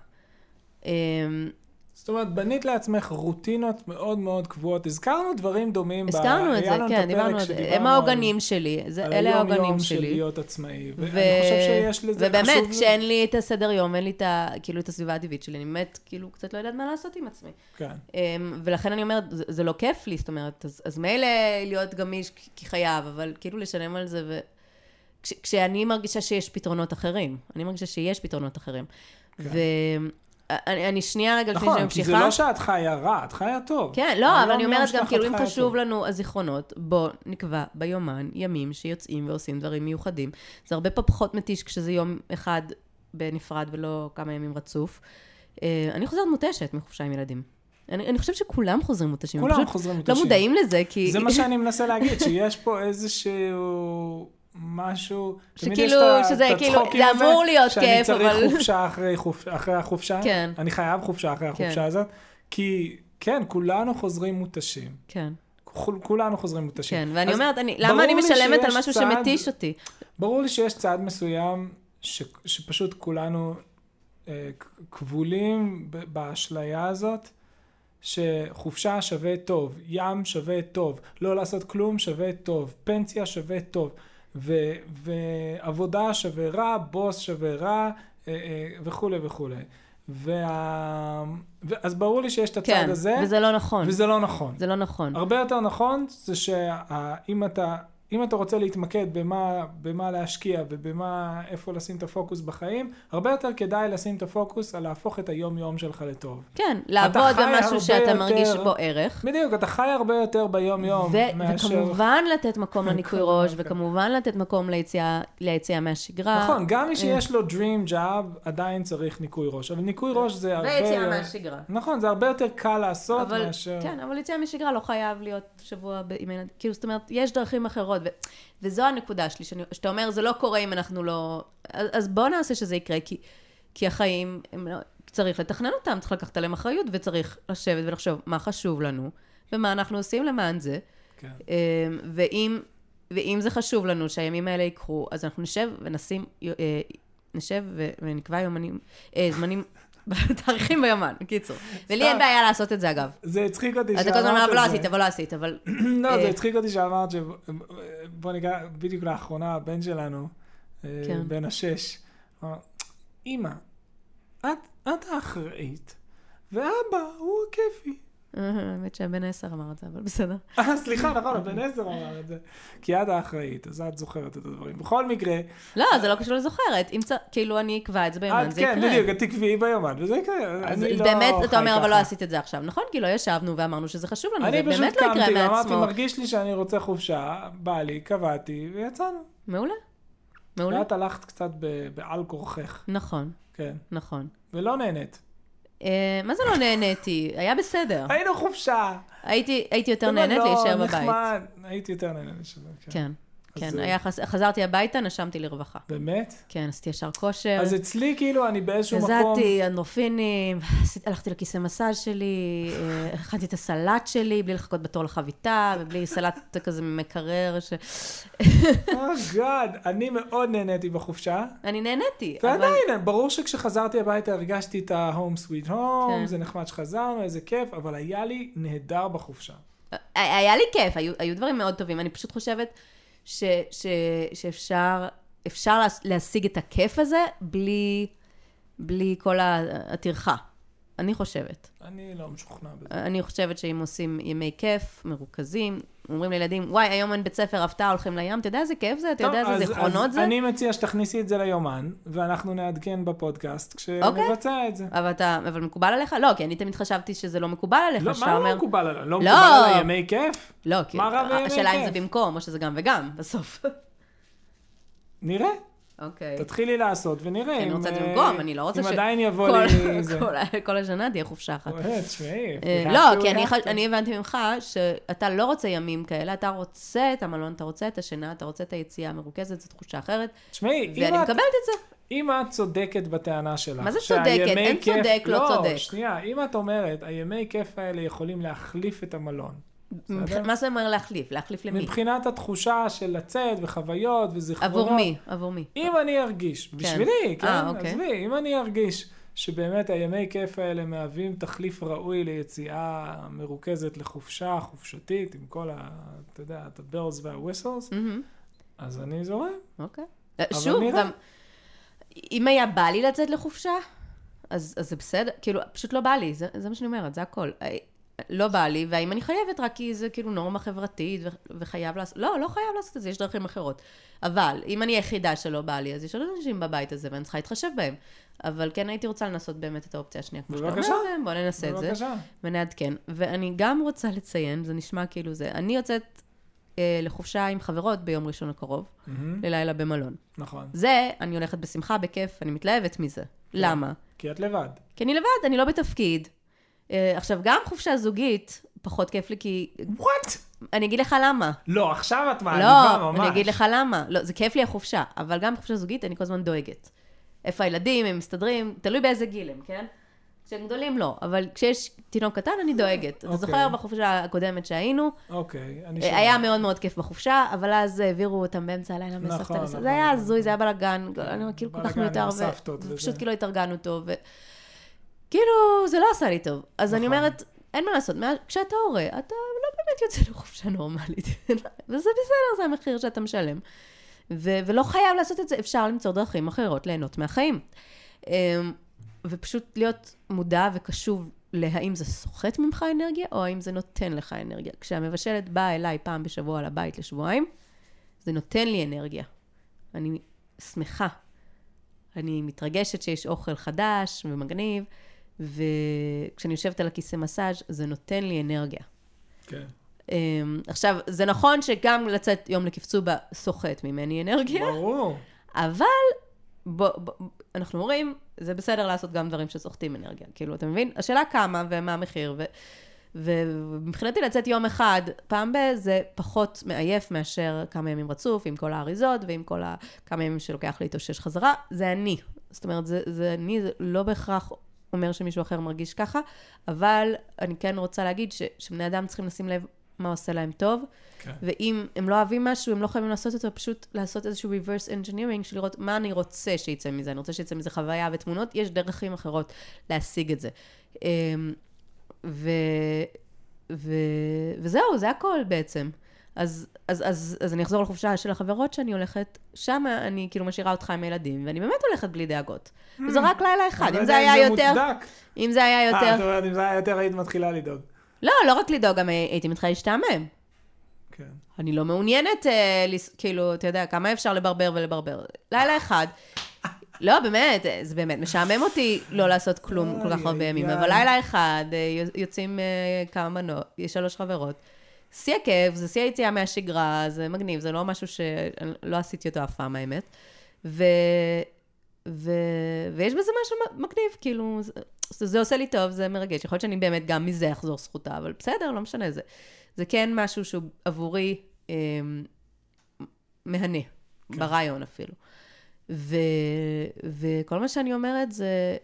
זאת אומרת, בנית לעצמך רוטינות מאוד מאוד קבועות. הזכרנו דברים דומים. ב- הזכרנו את היה זה, כן, דיברנו על זה, הם העוגנים שלי, זה, על אלה היום-יום העוגנים של שלי. להיות עצמאי. ו- ואני חושב שיש לזה ובאמת, חשוב... כשאין לי את הסדר יום, אין לי את, ה, כאילו, את הסביבה הטבעית שלי, אני באמת, כאילו, קצת לא יודעת מה לעשות עם עצמי. כן. אמ, ולכן אני אומרת, זה, זה לא כיף לי, זאת אומרת, אז, אז מילא להיות גמיש כי חייב, אבל כאילו לשלם על זה ו... כש, כשאני מרגישה שיש פתרונות אחרים, אני מרגישה שיש פתרונות אחרים. כן. ואני אני שנייה רגע לפני שאני נכון, כי ממשיכה. זה לא שאת חיה רע, את חיה טוב. כן, לא, אבל אני היום-יום אומרת גם, כאילו, אם חשוב. לנו הזיכרונות, בוא נקבע ביומן ימים שיוצאים ועושים דברים מיוחדים. זה הרבה פחות מתיש כשזה יום אחד בנפרד ולא כמה ימים רצוף. אה, אני חוזרת מותשת מחופשה עם ילדים. אני, אני חושבת שכולם חוזרים מותשים. כולם חוזרים לא מותשים. מודעים לזה, כי... זה מה שאני <laughs> מנסה להגיד, שיש פה איזשהו משהו... שכאילו, שזה כאילו, זה אמור להיות כיף, שאני צריך אבל- חופשה אחרי חופ- אחרי החופשה. כן. אני חייב חופשה אחרי כן. החופשה הזאת. כי, כן, כולנו חוזרים מותשים. כן, כול- כולנו חוזרים מותשים. כן, ואני אומרת, אני, למה אני משלמת על משהו צעד- שמתיש אותי? ברור לי שיש צעד מסוים ש, שפשוט כולנו אה, כבולים באשליה הזאת, שחופשה שווה טוב, ים שווה טוב, לא לעשות כלום שווה טוב, פנסיה שווה טוב, ו, ועבודה שווה רע, בוס שווה רע, אה, אה, וכולי וכולי. וה... אז ברור לי שיש את הצד כן, הזה, וזה לא נכון. וזה לא נכון. זה לא נכון. הרבה יותר נכון זה שאם אתה, אם אתה רוצה להתמקד במה, במה להשקיע ובמה, איפה לשים את הפוקוס בחיים, הרבה יותר כדאי לשים את הפוקוס על להפוך את היום יום שלך לטוב. כן, לעבוד במשהו שאתה יותר- מרגיש בו ערך. בדיוק, אתה חי הרבה יותר ביום יום ו- מאשר... וכמובן לתת מקום <laughs> לניקוי ראש. וכמובן לתת מקום ליציאה, ליציאה מהשגרה. נכון, גם מי אה. שיש לו Dream Job עדיין צריך ניקוי ראש, אבל ניקוי ראש זה הרבה... ויציאה מהשגרה. נכון, זה הרבה יותר קל לעשות אבל, מאשר... כן, אבל יציאה משגרה לא חייב להיות שבוע ב- עם. כאילו, זאת אומרת, יש דרכים אחרות, ו- וזו הנקודה שלי, שאני- שאתה אומר, זה לא קורה אם אנחנו לא... אז, אז בוא נעשה שזה יקרה, כי, כי החיים, הם לא... צריך לתכנן אותם, צריך לקחת עליהם אחריות, וצריך לשבת ולחשוב מה חשוב לנו, ומה אנחנו עושים למען זה. כן. אמ, ואם, ואם זה חשוב לנו שהימים האלה יקרו, אז אנחנו נשב ונשים, אה, נשב ונקבע יומנים, אה, זמנים, תאריכים ביומן, בקיצור. ולי אין בעיה לעשות את זה, אגב. זה הצחיק אותי אתה כל הזמן אומר, שאמרת לא את זה. עשית, אבל לא עשית, אבל... <clears throat> לא, זה אה, הצחיק אותי שאמרת ש... בוא ניגע, בדיוק לאחרונה הבן שלנו, אה, כן. בן השש, אמר, אמא, את, את האחראית, ואבא הוא הכיפי. האמת שהבן עשר אמר את זה, אבל בסדר. אה, סליחה, נכון, הבן עשר אמר את זה. כי את האחראית, אז את זוכרת את הדברים. בכל מקרה, לא, זה לא קשור לזוכרת. כאילו, אני אקבע את זה ביומן, את זה כן, יקרה. בדיוק, את תקבעי ביומן, וזה יקרה. אז אני לא באמת, אתה אומר, אבל לא. עשית את זה עכשיו. נכון, כי לא ישבנו ואמרנו שזה חשוב לנו, זה אני פשוט באמת לא יקרה קמתי ואמרתי, מעצמו. מרגיש לי שאני רוצה חופשה, בא לי, קבעתי, ויצאנו. מעולה. מעולה. ואת הלכת קצת בעל כורכך, נכון, כן. נכון. ולא נהנית. אה, מה זה לא נהניתי? היה בסדר. היינו חופשה. הייתי יותר נהנית במלון, להישאר בבית. נחמד. הייתי יותר נהנית להישאר בבית. כן, כן. אז, היה חז- חזרתי הביתה, נשמתי לרווחה. באמת? כן, עשיתי ישר כושר. אז אצלי כאילו אני באיזשהו מקום... הזעתי אנדרופינים, <laughs> הלכתי לכיסא מסאז' שלי, אה, הכנתי את הסלט שלי, בלי לחכות בתור לחביתה, ובלי סלט <laughs> כזה מקרר. ש... גאד, <laughs> Oh אני מאוד נהניתי בחופשה. אני נהניתי, אבל... ועדיין, ברור שכשחזרתי הביתה הרגשתי את ה-home sweet home, כן. זה נחמד שחזרנו, איזה כיף, אבל היה לי נהדר בחופשה. היה לי כיף, היו, היו דברים מאוד טובים. אני פשוט חושבת ש, ש, שאפשר אפשר להש- להשיג את הכיף הזה בלי, בלי כל הטרחה. אני חושבת. אני לא משוכנע בזה. אני חושבת שאם עושים ימי כיף, מרוכזים, אומרים לילדים, וואי, היום אין בית ספר, הפתעה, הולכים לים, אתה יודע איזה כיף זה? אתה יודע איזה זיכרונות זה? אני מציע שתכניסי את זה ליומן, ואנחנו נעדכן בפודקאסט כשנבצע את זה. אבל אתה, אבל מקובל עליך? לא, כי אני תמיד חשבתי שזה לא מקובל עליך, לא, שאתה מה אומר... לא מקובל עליי? לא לא. מקובל עליי ימי כיף? לא, כי מה השאלה אם זה? במקום, או שזה גם וגם, בסוף. נראה. אוקיי. תתחילי לעשות ונראה אני אם... רוצה זה אה, אני לא רוצה אם ש... עדיין יבוא כל- לי... <laughs> זה. כל- כל השנה תהיה חופשה אחת. תשמעי. אה, לא, כי אני הבנתי ממך שאתה לא רוצה ימים כאלה, אתה רוצה את המלון, אתה רוצה את השינה, אתה רוצה את היציאה המרוכזת, זו תחושה אחרת, תשמעי, אם ואני את- מקבלת את זה. אם את צודקת בטענה שלך, מה זה צודקת? אין כיף- צודק, לא צודק. לא, שנייה, אם את אומרת, הימי כיף האלה יכולים להחליף את המלון. בסדר? מה זה אומר להחליף? להחליף למי? מבחינת התחושה של לצאת וחוויות וזיכרונות. עבור מי? עבור מי? אם אני ארגיש, בשבילי, כן, אה, אוקיי. עזבי, אם אני ארגיש שבאמת הימי כיף האלה מהווים תחליף ראוי ליציאה מרוכזת לחופשה חופשתית, עם כל ה... אתה יודע, את ה-bells וה-whistles, מהמם, אז אני זורם. אוקיי. אה, שוב, נראה. גם, אם היה בא לי לצאת לחופשה, אז אז זה בסדר, כאילו, פשוט לא בא לי, זה זה מה שאני אומרת, זה הכל. לא בא לי, והאם אני חייבת רק כי זה כאילו נורמה חברתית וחייב לעשות, לא, לא חייב לעשות את זה, יש דרכים אחרות. אבל אם אני היחידה שלא בא לי, אז יש עוד אנשים בבית הזה ואני צריכה להתחשב בהם. אבל כן הייתי רוצה לנסות באמת את האופציה השנייה, כמו שאתה אומר. בוא ננסה את זה. ונעדכן. ואני גם רוצה לציין, זה נשמע כאילו זה, אני יוצאת אה, לחופשה עם חברות ביום ראשון הקרוב, מהמם, ללילה במלון. נכון. זה, אני הולכת בשמחה, בכיף, אני מתלהבת מזה. למה? כי את לבד. כי אני לבד, אני לא בתפקיד. אה, עכשיו, גם חופשה זוגית, פחות כיף לי, כי... וואט? אני אגיד לך למה. לא, עכשיו את מעליבה לא, ממש. אני אגיד לך למה. לא, זה כיף לי החופשה, אבל גם בחופשה זוגית אני כל הזמן דואגת. איפה הילדים, הם מסתדרים, תלוי באיזה גיל הם, כן? כשהם גדולים לא, אבל כשיש תינוק קטן אני דואגת. אתה אוקיי. זוכר בחופשה הקודמת שהיינו, אוקיי, אני אה, שומע. היה מאוד מאוד כיף בחופשה, אבל אז העבירו אותם באמצע הלילה נכון, לסבתא. נכון, זה היה נכון. הזוי, זה היה בלאגן, אני כאילו כל כך מיותר. ופשוט כאילו התארגנו טוב, וכאילו, זה לא עשה לי טוב. אז אני נכון. אומרת, אין מה לעשות, מה- כשאתה הורה, אתה לא באמת יוצא לחופשה נורמלית, <laughs> וזה בסדר, זה המחיר שאתה משלם. ו- ולא חייב לעשות את זה, אפשר למצוא דרכים אחרות ליהנות מהחיים. אמ, ופשוט להיות מודע וקשוב להאם זה סוחט ממך אנרגיה, או האם זה נותן לך אנרגיה. כשהמבשלת באה אליי פעם בשבוע לבית לשבועיים, זה נותן לי אנרגיה. אני שמחה. אני מתרגשת שיש אוכל חדש ומגניב, וכשאני יושבת על הכיסא מסאז' זה נותן לי אנרגיה. כן. אמ, עכשיו, זה נכון שגם לצאת יום לקפצובה סוחט ממני אנרגיה, ברור. אבל בוא, בוא, אנחנו אומרים, זה בסדר לעשות גם דברים שסוחטים אנרגיה. כאילו, אתה מבין? השאלה כמה ומה המחיר, ו, ו- ומבחינתי לצאת יום אחד, פעם ב- זה פחות מעייף מאשר כמה ימים רצוף, עם כל האריזות ועם כל ה... כמה ימים שלוקח להתאושש חזרה, זה אני. זאת אומרת, זה, זה אני, זה לא בהכרח אומר שמישהו אחר מרגיש ככה, אבל אני כן רוצה להגיד ש, שבני אדם צריכים לשים לב מה עושה להם טוב, כן. ואם הם לא אוהבים משהו, הם לא חייבים לעשות אותו, פשוט לעשות איזשהו reverse engineering של לראות מה אני רוצה שיצא מזה. אני רוצה שיצא מזה חוויה ותמונות, יש דרכים אחרות להשיג את זה. אמ, ו, ו, וזהו, זה הכל בעצם. אז, אז, אז, אז אני אחזור לחופשה של החברות שאני הולכת, שם אני כאילו משאירה אותך עם הילדים, ואני באמת הולכת בלי דאגות. וזה רק לילה אחד, אם זה היה אם יותר, מוצדק. אם זה היה אה, יותר, את אומרת, אם זה היה יותר, היית מתחילה לדאוג. לא, לא רק לדאוג, גם הייתי מתחילה להשתעמם. כן. אני לא מעוניינת, אה, לס... כאילו, אתה יודע, כמה אפשר לברבר ולברבר? לילה אחד. <laughs> לא, באמת, אה, זה באמת משעמם אותי לא לעשות כלום כל כך הרבה ימים. אבל לילה אחד אה, יוצ- יוצאים אה, כמה מנות, יש שלוש חברות. שיא הכיף, זה שיא היציאה מהשגרה, זה מגניב, זה לא משהו שלא עשיתי אותו אף פעם, האמת. ו... ו... ויש בזה משהו מגניב, כאילו, זה, זה עושה לי טוב, זה מרגש. יכול להיות שאני באמת גם מזה אחזור זכותה, אבל בסדר, לא משנה, זה, זה כן משהו שהוא עבורי אה, מהנה, כן. ברעיון אפילו. ו, וכל מה שאני אומרת זה...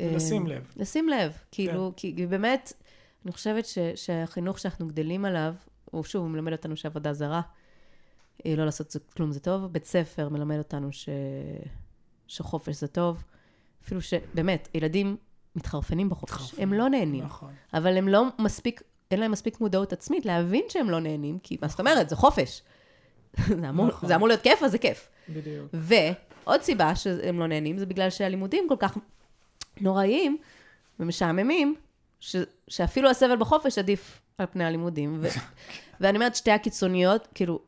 לשים לב. לשים לב, כאילו, כן. כי באמת, אני חושבת ש, שהחינוך שאנחנו גדלים עליו, הוא שוב, הוא מלמד אותנו שעבודה זרה, אה, לא לעשות כלום זה טוב. בית ספר מלמד אותנו ש... שחופש זה טוב. אפילו שבאמת, ילדים מתחרפנים בחופש. מתחרפנים. הם לא נהנים. נכון. אבל הם לא מספיק, אין להם מספיק מודעות עצמית להבין שהם לא נהנים, כי מה זאת אומרת, זה חופש. <laughs> זה, אמור, נכון. זה אמור להיות כיף, אז זה כיף. בדיוק. ועוד סיבה שהם לא נהנים, זה בגלל שהלימודים כל כך נוראיים ומשעממים, ש, שאפילו הסבל בחופש עדיף על פני הלימודים. ו, <laughs> ואני אומרת, שתי הקיצוניות, כאילו,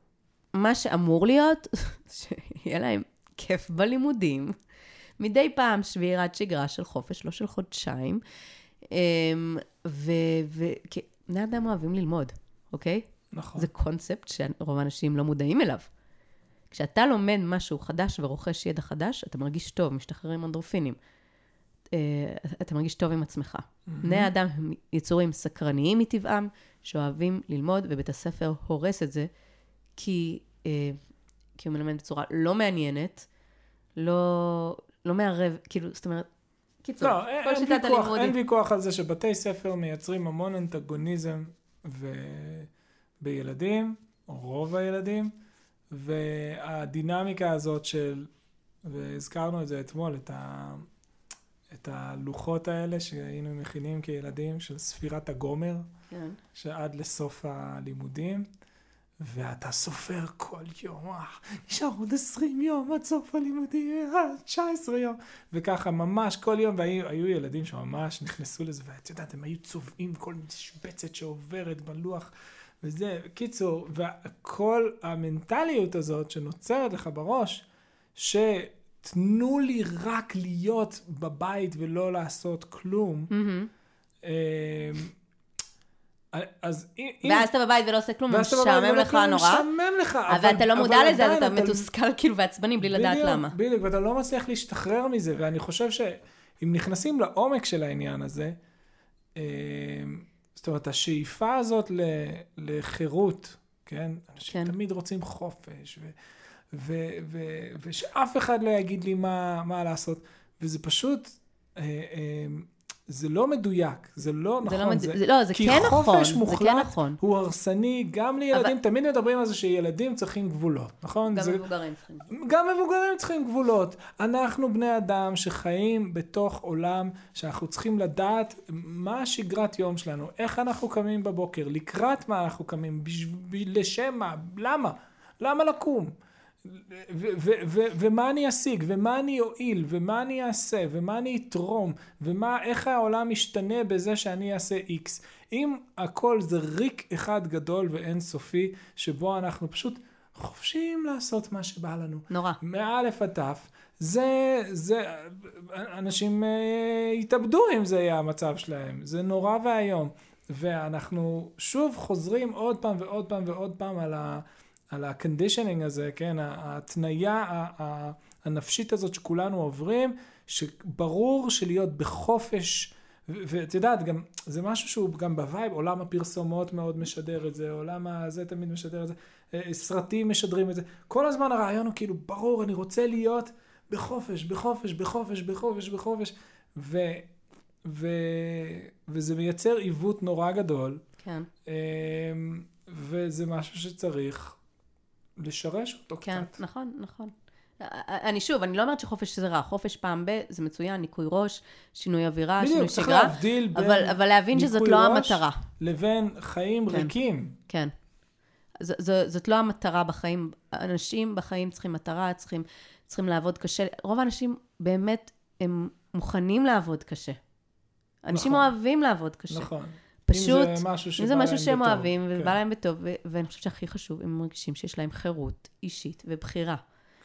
מה שאמור להיות, <laughs> שיהיה להם כיף בלימודים. מדי פעם שבירת שגרה של חופש, לא של חודשיים. אמ, ובני אדם אוהבים ללמוד, אוקיי? נכון. זה קונספט שרוב האנשים לא מודעים אליו. כשאתה לומד משהו חדש ורוכש ידע חדש, אתה מרגיש טוב, משתחררים אנדרופינים. אה, אתה מרגיש טוב עם עצמך. Mm-hmm. בני האדם הם יצורים סקרניים מטבעם, שאוהבים ללמוד, ובית הספר הורס את זה, כי, אה, כי הוא מלמד בצורה לא מעניינת, לא, לא מערב, כאילו, זאת אומרת, קיצור, לא, כל שיטת הלימודים. אין ויכוח על זה שבתי ספר מייצרים המון אנטגוניזם ו... בילדים, או רוב הילדים, והדינמיקה הזאת של, והזכרנו את זה אתמול, את, ה... את הלוחות האלה שהיינו מכינים כילדים, של ספירת הגומר, כן. שעד לסוף הלימודים. ואתה סופר כל יום, אה, נשאר עוד 20 יום עד סוף הלימודים, 19 יום. וככה ממש כל יום, והיו ילדים שממש נכנסו לזה, ואת יודעת, הם היו צובעים כל משבצת שעוברת בלוח, וזה, קיצור, וכל המנטליות הזאת שנוצרת לך בראש, שתנו לי רק להיות בבית ולא לעשות כלום, mm-hmm. אז אם... ואז אתה בבית ולא עושה כלום, משעמם לך נורא. משעמם לך, אבל... אבל אתה לא מודע לזה, אז אתה מתוסכל כאילו ועצבני בלי לדעת למה. בדיוק, ואתה לא מצליח להשתחרר מזה, ואני חושב שאם נכנסים לעומק של העניין הזה, אה, זאת אומרת, השאיפה הזאת לחירות, כן? אנשים כן. תמיד רוצים חופש, ו, ו, ו, ושאף אחד לא יגיד לי מה, מה לעשות, וזה פשוט... אה, אה, זה לא מדויק, זה לא זה נכון. לא, זה, זה, לא, זה כן נכון. כי חופש מוחלט כן נכון. הוא הרסני גם לילדים. אבל... תמיד מדברים על זה שילדים צריכים גבולות, נכון? גם זה... מבוגרים צריכים גבולות. גם מבוגרים צריכים גבולות. אנחנו בני אדם שחיים בתוך עולם שאנחנו צריכים לדעת מה שגרת יום שלנו, איך אנחנו קמים בבוקר, לקראת מה אנחנו קמים, בשביל, לשם מה, למה? למה לקום? ומה אני אשיג, ומה אני אועיל, ומה אני אעשה, ומה אני אתרום, ומה, איך העולם משתנה בזה שאני אעשה איקס. אם הכל זה ריק אחד גדול ואין סופי, שבו אנחנו פשוט חופשיים לעשות מה שבא לנו. נורא. מאלף עד תף. זה, זה, אנשים אה, יתאבדו אם זה יהיה המצב שלהם. זה נורא ואיום. ואנחנו שוב חוזרים עוד פעם ועוד פעם ועוד פעם על ה... על ה conditioning הזה, כן, ההתניה הנפשית הזאת שכולנו עוברים, שברור שלהיות בחופש, ואת יודעת, גם, זה משהו שהוא גם ב vibe, עולם הפרסומות מאוד משדר את זה, עולם הזה תמיד משדר את זה, אה, סרטים משדרים את זה, כל הזמן הרעיון הוא כאילו, ברור, אני רוצה להיות בחופש, בחופש, בחופש, בחופש, בחופש, ו... ו... וזה מייצר עיוות נורא גדול. כן. אמ, וזה משהו שצריך לשרש אותו כן, קצת. כן, נכון, נכון. אני שוב, אני לא אומרת שחופש זה רע, חופש פעם ב, זה מצוין, ניקוי ראש, שינוי אווירה, בדיוק, שינוי שגרה. בדיוק, צריך להבדיל בין אבל, אבל להבין שזאת לא המטרה. לבין חיים כן, ריקים. כן. ז, ז, זאת לא המטרה בחיים. אנשים בחיים צריכים מטרה, צריכים, צריכים לעבוד קשה. רוב האנשים באמת, הם מוכנים לעבוד קשה. אנשים נכון. אוהבים לעבוד קשה. נכון. פשוט, אם זה משהו שבא אם זה משהו שהם בטוב, אוהבים, כן. ובא להם בטוב, ו- ואני חושבת שהכי חשוב, הם מרגישים שיש להם חירות אישית ובחירה.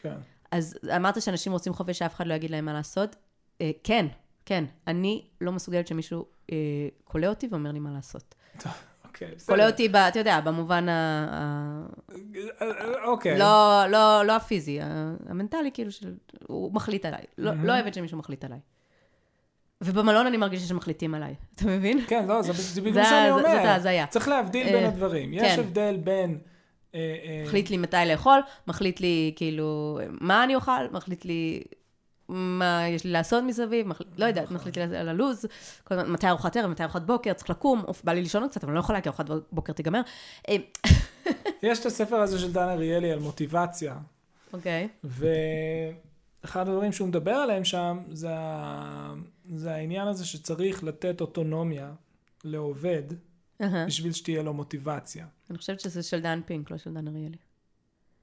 כן. אז אמרת שאנשים רוצים חופש שאף אחד לא יגיד להם מה לעשות. אה, כן, כן. אני לא מסוגלת שמישהו אה, כולא אותי ואומר לי מה לעשות. טוב, <laughs> אוקיי, בסדר. אותי, אתה יודע, במובן ה... אוקיי. לא, לא, לא הפיזי, המנטלי, כאילו, של... הוא מחליט עליי. לא, לא אוהבת שמישהו מחליט עליי. ובמלון אני מרגישה שמחליטים עליי, אתה מבין? כן, לא, זה מה שאני אומר. זאת ההזיה. צריך להבדיל אה, בין הדברים. יש כן. הבדל בין... אה, אה, מחליט לי מתי לאכול, מחליט לי, כאילו, מה אני אוכל, מחליט לי מה יש לי לעשות מסביב, לא יודעת, מחליט לי על הלו"ז, מתי ארוחת ערב, מתי ארוחת בוקר, צריך לקום, בא לי לישון קצת, אבל לא יכולה, כי ארוחת בוקר תיגמר. <laughs> יש את הספר הזה של דן אריאלי על מוטיבציה, אוקיי. ואחד הדברים שהוא מדבר עליהם שם זה, ה... זה העניין הזה שצריך לתת אוטונומיה לעובד אהה. בשביל שתהיה לו מוטיבציה. אני חושבת שזה של דן פינק, לא של דן אריאלי.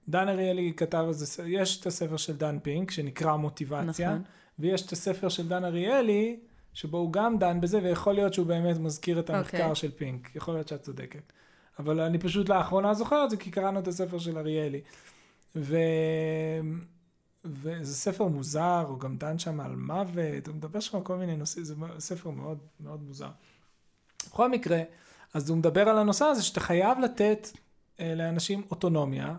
דן אריאלי כתב על זה, יש את הספר של דן פינק שנקרא מוטיבציה, נכון. ויש את הספר של דן אריאלי שבו הוא גם דן בזה, ויכול להיות שהוא באמת מזכיר את המחקר אוקיי. של פינק, יכול להיות שאת צודקת. אבל אני פשוט לאחרונה זוכר את זה כי קראנו את הספר של אריאלי. ו... וזה ספר מוזר, הוא גם דן שם על מוות, הוא מדבר שם על כל מיני נושאים, זה ספר מאוד מאוד מוזר. בכל מקרה, אז הוא מדבר על הנושא הזה שאתה חייב לתת אה, לאנשים אוטונומיה,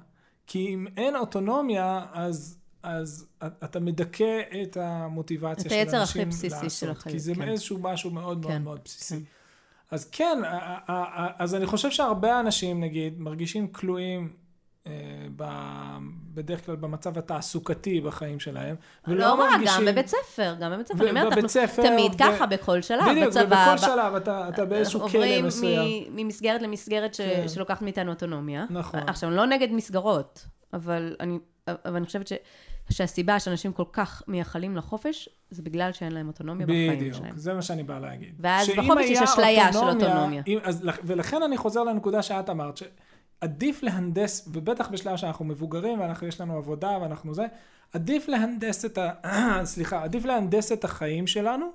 כי אם אין אוטונומיה, אז, אז אתה מדכא את המוטיבציה את של היצר אנשים הכי בסיסי לעשות, של החיים, כי זה כן. איזשהו משהו מאוד מאוד כן, מאוד בסיסי. כן. אז כן, אז אני חושב שהרבה אנשים, נגיד, מרגישים כלואים אה, ב- בדרך כלל במצב התעסוקתי בחיים שלהם, ולא לא רק, מרגישים... גם בבית ספר, גם בבית ספר. אני אומרת, אנחנו ספר, תמיד ו- ככה, בכל שלב, בדיוק, בצבא. ובכל ב- שלב אתה, אתה באיזשהו כלא עוברים מסוים. מ- ממסגרת למסגרת ש... כן. שלוקחת מאיתנו אוטונומיה. נכון. עכשיו, אני לא נגד מסגרות, אבל אני, אבל אני חושבת ש... שהסיבה שאנשים כל כך מייחלים לחופש, זה בגלל שאין להם אוטונומיה בחיים בדיוק, שלהם. זה מה שאני בא להגיד. ואז בחופש יש אשליה של אוטונומיה. אם, אז, לכ- ולכן אני חוזר לנקודה שאת אמרת, שעדיף להנדס, ובטח בשלב שאנחנו מבוגרים, ואנחנו, יש לנו עבודה ואנחנו זה, עדיף להנדס את ה... <clears throat> סליחה, עדיף להנדס את החיים שלנו,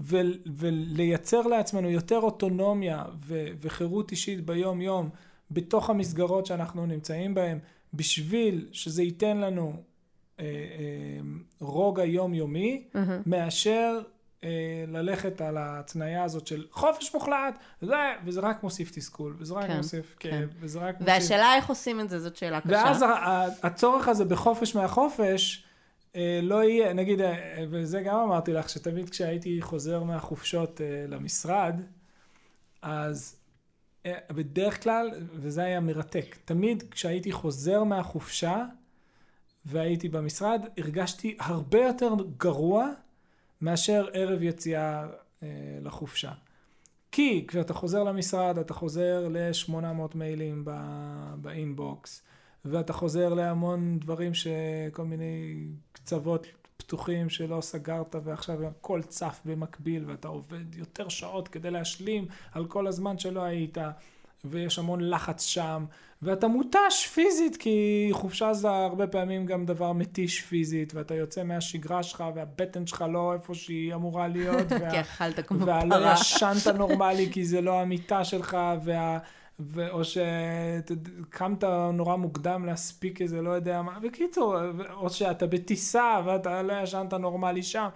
ו, ולייצר לעצמנו יותר אוטונומיה ו, וחירות אישית ביום-יום, בתוך המסגרות שאנחנו נמצאים בהן, בשביל שזה ייתן לנו אה, אה, רוגע יומיומי, מהמם. מאשר ללכת על ההתניה הזאת של חופש מוחלט, וזה, וזה רק מוסיף תסכול, וזה רק כן, מוסיף כאב, כן. וזה רק מוסיף... והשאלה איך עושים את זה, זאת שאלה קשה. ואז הצורך הזה בחופש מהחופש אה, לא יהיה, נגיד, אה, וזה גם אמרתי לך, שתמיד כשהייתי חוזר מהחופשות אה, למשרד, אז אה, בדרך כלל, וזה היה מרתק, תמיד כשהייתי חוזר מהחופשה והייתי במשרד, הרגשתי הרבה יותר גרוע מאשר ערב יציאה אה, לחופשה. כי כשאתה חוזר למשרד, אתה חוזר ל-800 מיילים באינבוקס, ואתה חוזר להמון דברים שכל מיני קצוות פתוחים שלא סגרת, ועכשיו הכל צף במקביל, ואתה עובד יותר שעות כדי להשלים על כל הזמן שלא היית, ויש המון לחץ שם, ואתה מותש פיזית, כי חופשה זה הרבה פעמים גם דבר מתיש פיזית, ואתה יוצא מהשגרה שלך, והבטן שלך לא איפה שהיא אמורה להיות, <laughs> וה... כי אכלת כמו והלא פרה. ישנת <laughs> נורמלי כי זה לא המיטה שלך, וה... ו... או שקמת נורא מוקדם להספיק איזה לא יודע מה, בקיצור, או שאתה בטיסה ואתה לא ישנת נורמלי שם.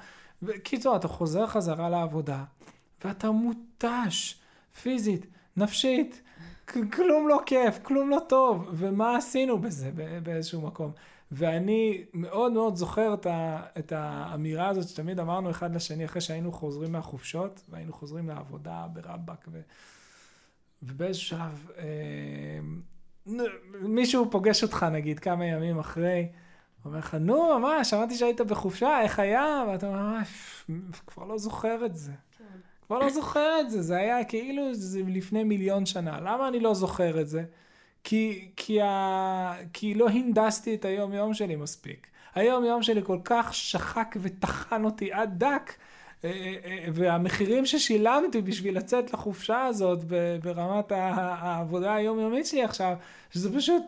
בקיצור, אתה חוזר חזרה לעבודה, ואתה מותש, פיזית, נפשית, כלום לא כיף, כלום לא טוב, ומה עשינו בזה באיזשהו מקום. ואני מאוד מאוד זוכר את, ה, את האמירה הזאת שתמיד אמרנו אחד לשני אחרי שהיינו חוזרים מהחופשות, והיינו חוזרים לעבודה ברבאק, ו, ובאיזשהו שלב אה, מישהו פוגש אותך נגיד כמה ימים אחרי, אומר לך, נו, מה, שמעתי שהיית בחופשה, איך היה? ואתה אומר, "אה, כבר לא זוכר את זה. כבר לא זוכר את זה, זה היה כאילו זה לפני מיליון שנה. למה אני לא זוכר את זה? כי, כי, ה... כי לא הנדסתי את היום יום שלי מספיק. היום יום שלי כל כך שחק וטחן אותי עד דק, אה, אה, אה, והמחירים ששילמתי בשביל לצאת לחופשה הזאת ברמת העבודה היומיומית שלי עכשיו, שזה פשוט,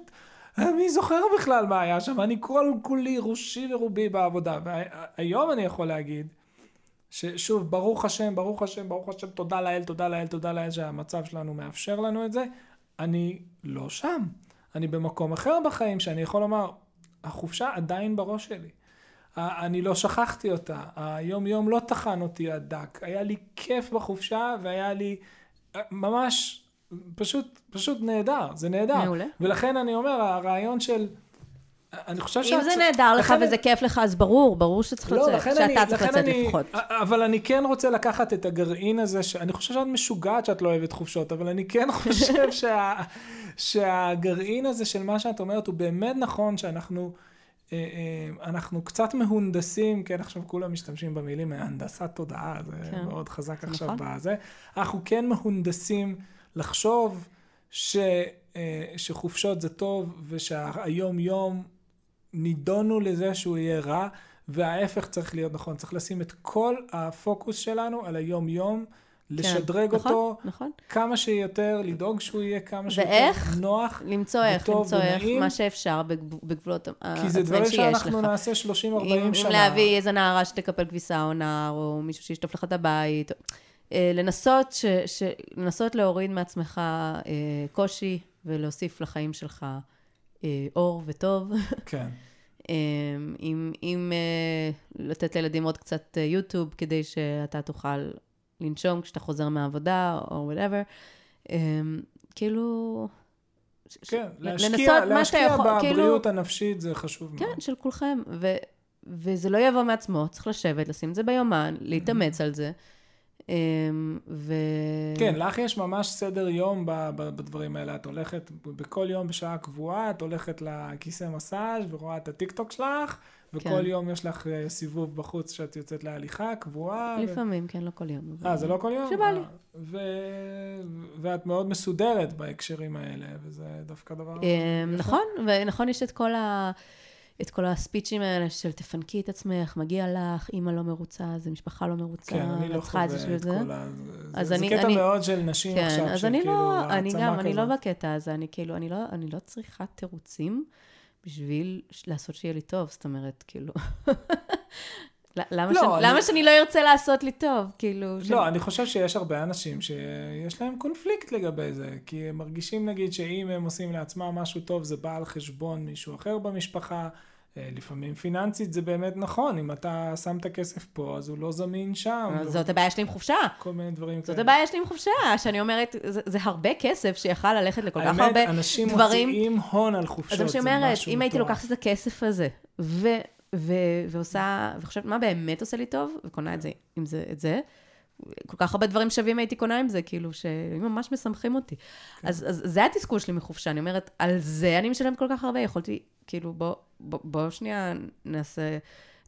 מי זוכר בכלל מה היה שם? אני כל כולי ראשי ורובי בעבודה. והיום אני יכול להגיד, ששוב, ברוך השם, ברוך השם, ברוך השם, תודה לאל, תודה לאל, תודה לאל שהמצב שלנו מאפשר לנו את זה. אני לא שם. אני במקום אחר בחיים שאני יכול לומר, החופשה עדיין בראש שלי. אני לא שכחתי אותה. היום יום לא טחן אותי עד דק. היה לי כיף בחופשה והיה לי אה, ממש פשוט, פשוט נהדר, זה נהדר. מעולה. ולכן אני אומר, הרעיון של... אני חושב אם זה נהדר לך וזה כיף לך, אז ברור, ברור שצריך לא, לצאת, שאתה צריך לצאת אני, לפחות. אבל אני כן רוצה לקחת את הגרעין הזה, ש... אני חושב שאת משוגעת שאת לא אוהבת חופשות, אבל אני כן <laughs> חושב שה... שהגרעין הזה של מה שאת אומרת הוא באמת נכון שאנחנו אה, אה, אנחנו קצת מהונדסים, כן, עכשיו כולם משתמשים במילים הנדסת תודעה, זה כן. מאוד חזק זה עכשיו נכון. בזה. אנחנו כן מהונדסים לחשוב ש... אה, שחופשות זה טוב ושהיום יום נידונו לזה שהוא יהיה רע, וההפך צריך להיות נכון. צריך לשים את כל הפוקוס שלנו על היום-יום, לשדרג כן, אותו נכון, נכון. כמה שיותר, לדאוג שהוא יהיה כמה שיותר ואיך? נוח, למצוא איך, וטוב למצוא איך, ונעים. מה שאפשר בגב- בגבולות ה- כי זה הזמן דברים שיש לך. שאנחנו נעשה 30-40 אם, שנה. אם להביא איזה נערה שתקפל כביסה או נער, או מישהו שישטוף לך את הבית. אה, לנסות, ש, ש, לנסות להוריד מעצמך אה, קושי ולהוסיף לחיים שלך אה, אור וטוב. כן, <laughs> אה, אם, אם אה, לתת לילדים עוד קצת אה, יוטיוב כדי שאתה תוכל לנשום כשאתה חוזר מהעבודה או whatever. אה, כאילו... כן, להשקיע, להשקיע יכול, כאילו- בבריאות הנפשית זה חשוב מאוד. כן, של כולכם. ו, וזה לא יבוא מעצמו, צריך לשבת, לשים את זה ביומן, להתאמץ על זה. אמ, ו... כן, לך יש ממש סדר יום בדברים האלה. את הולכת בכל יום בשעה קבועה, את הולכת לכיסא מסאז' ורואה את הטיקטוק שלך, וכל כן. יום יש לך אה, סיבוב בחוץ שאת יוצאת להליכה קבועה. ו- לפעמים, כן, לא כל יום. אה, זה לא כל יום? כשבא לי. אה, ו... ואת מאוד מסודרת בהקשרים האלה, וזה דווקא דבר... אמ. נכון, ונכון, יש את כל ה... את כל הספיצ'ים האלה של תפנקי את עצמך, מגיע לך, אימא לא מרוצה, זה משפחה לא מרוצה, כן, אני לא חווה את זה זה. כל ה... אז זה, אני- זה קטע אני- מאוד של נשים כן, עכשיו, אז של אני לא, אני גם, אני לא כזאת. בקטע הזה, אני כאילו, אני לא, אני לא צריכה תירוצים בשביל לעשות שיהיה לי טוב, זאת אומרת, כאילו... <laughs> למה, לא, שאני, אני- למה שאני לא ארצה לעשות לי טוב? כאילו... לא, אני חושב שיש הרבה אנשים שיש להם קונפליקט לגבי זה, כי הם מרגישים נגיד שאם הם עושים לעצמם משהו טוב, זה בא על חשבון מישהו אחר במשפחה. אה, לפעמים פיננסית זה באמת נכון, אם אתה שם את הכסף פה, אז הוא לא זמין שם. אז זאת הבעיה שלי עם חופשה. כל מיני דברים זאת הבעיה שלי עם חופשה, שאני אומרת, זה, זה הרבה כסף שיכל ללכת לכל כך האמת, הרבה אנשים דברים. מוציאים הון על חופשות, אז זה מה זה שאומרת, משהו אם הייתי מטורף. לוקחת את הכסף הזה, ו, ו, ועושה, וחושבת מה באמת עושה לי טוב, וקונה את זה, אם זה, את זה, כל כך הרבה דברים שווים הייתי קונה עם זה, כאילו, שהם ממש משמחים אותי. כן. אז, אז זה התסכול שלי מחופשה, אני אומרת, על זה אני משלמת כל כך הרבה, יכולתי, כאילו, בוא, בוא, בוא שנייה נעשה,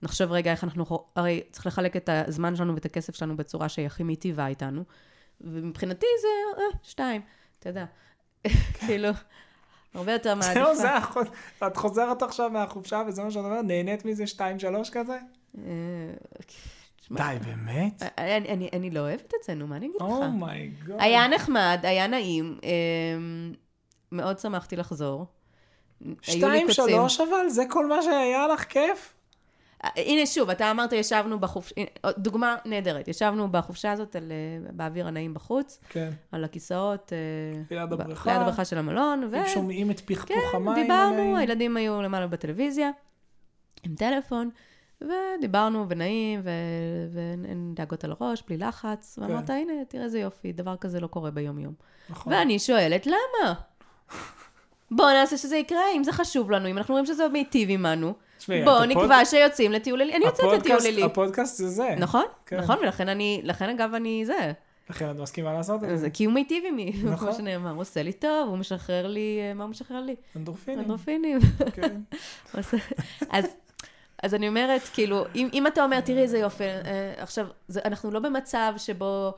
נחשוב רגע איך אנחנו, הרי צריך לחלק את הזמן שלנו ואת הכסף שלנו בצורה שהיא הכי מיטיבה איתנו, ומבחינתי זה, אה, שתיים, אתה יודע, <laughs> כאילו, הרבה יותר מעדיפה. זהו, זה החוד... את חוזרת עכשיו מהחופשה וזה מה שאת אומרת? נהנית מזה 2-3 כזה? אה, די, באמת? אני, אני, אני לא אוהבת את זה, נו, מה אני אגיד לך? אומייגוד. היה נחמד, היה נעים, אמ, מאוד שמחתי לחזור. קוצים. 2-3 אבל? זה כל מה שהיה לך כיף? אה, הנה שוב, אתה אמרת ישבנו בחופשה, דוגמה נהדרת, ישבנו בחופשה הזאת על, אה, באוויר הנעים בחוץ, כן. על הכיסאות, אה, ליד הבריכה. ליד הבריכה של המלון, ו... אם שומעים את פכפוך כן, המים. דיברנו, הנעים. הילדים היו למעלה בטלוויזיה, עם טלפון, ודיברנו, ונעים, ו... ואין דאגות על הראש, בלי לחץ, ואמרת, הנה, תראה איזה יופי, דבר כזה לא קורה ביום-יום. נכון. ואני שואלת, למה? בואו נעשה שזה יקרה, אם זה חשוב לנו, אם אנחנו רואים שזה מיטיב עמנו, בואו את הפוד- נקבע שיוצאים לטיול לילי. אני יוצאת לטיול לילי. הפודקאסט זה זה. נכון, כן. נכון, ולכן אני, לכן אגב אני זה, לכן את מסכימה לעשות את זה. כי הוא מיטיב עמי, <laughs> נכון. כמו שנאמר, הוא עושה לי טוב, הוא משחרר לי, אה, מה הוא משחרר לי? אנדורפינים. אנדרופינים. כן. <laughs> אז, אז אני אומרת, כאילו, אם, אם אתה אומר, תראי איזה יופי, אה, עכשיו, זה, אנחנו לא במצב שבו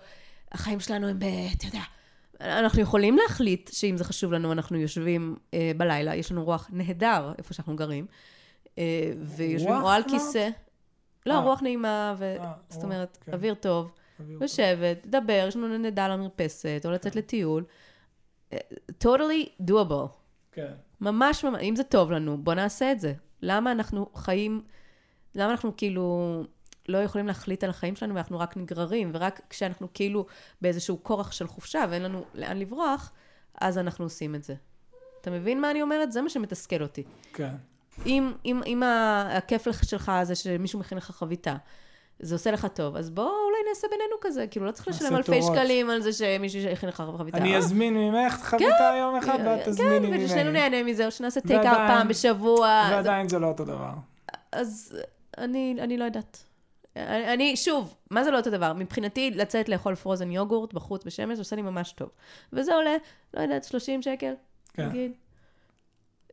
החיים שלנו הם ב... אתה יודע, אנחנו יכולים להחליט שאם זה חשוב לנו, אנחנו יושבים אה, בלילה, יש לנו רוח נהדר איפה שאנחנו גרים, אה, ויושבים רוח או על אמרת? כיסא. לא, אה. רוח נעימה, ו... אה, זאת אומרת, כן. אוויר טוב. לשבת, לדבר, יש לנו נדע למרפסת, או כן. לצאת לטיול. אה, totally doable. כן. ממש ממש, אם זה טוב לנו, בוא נעשה את זה. למה אנחנו חיים, למה אנחנו כאילו לא יכולים להחליט על החיים שלנו ואנחנו רק נגררים, ורק כשאנחנו כאילו באיזשהו כורח של חופשה ואין לנו לאן לברוח, אז אנחנו עושים את זה. אתה מבין מה אני אומרת? זה מה שמתסכל אותי. כן. אם, אם, אם הכיף לך- שלך זה שמישהו מכין לך חביתה, זה עושה לך טוב, אז בוא אולי נעשה בינינו כזה, כאילו לא צריך לשלם אלפי. שקלים על זה שמישהו יכין לך חביתה. אני אזמין ממך חביתה יום אחד, ואת תזמיני כן, וששנינו ממני. נהנה מזה, או שנעשה טייק פעם בשבוע. ועדיין זה לא אותו דבר. אז אני לא יודעת. אני, שוב, מה זה לא אותו דבר? מבחינתי, לצאת לאכול פרוזן יוגורט בחוץ בשמש עושה לי ממש טוב. וזה עולה, לא יודעת, 30 שקל, כן. נגיד.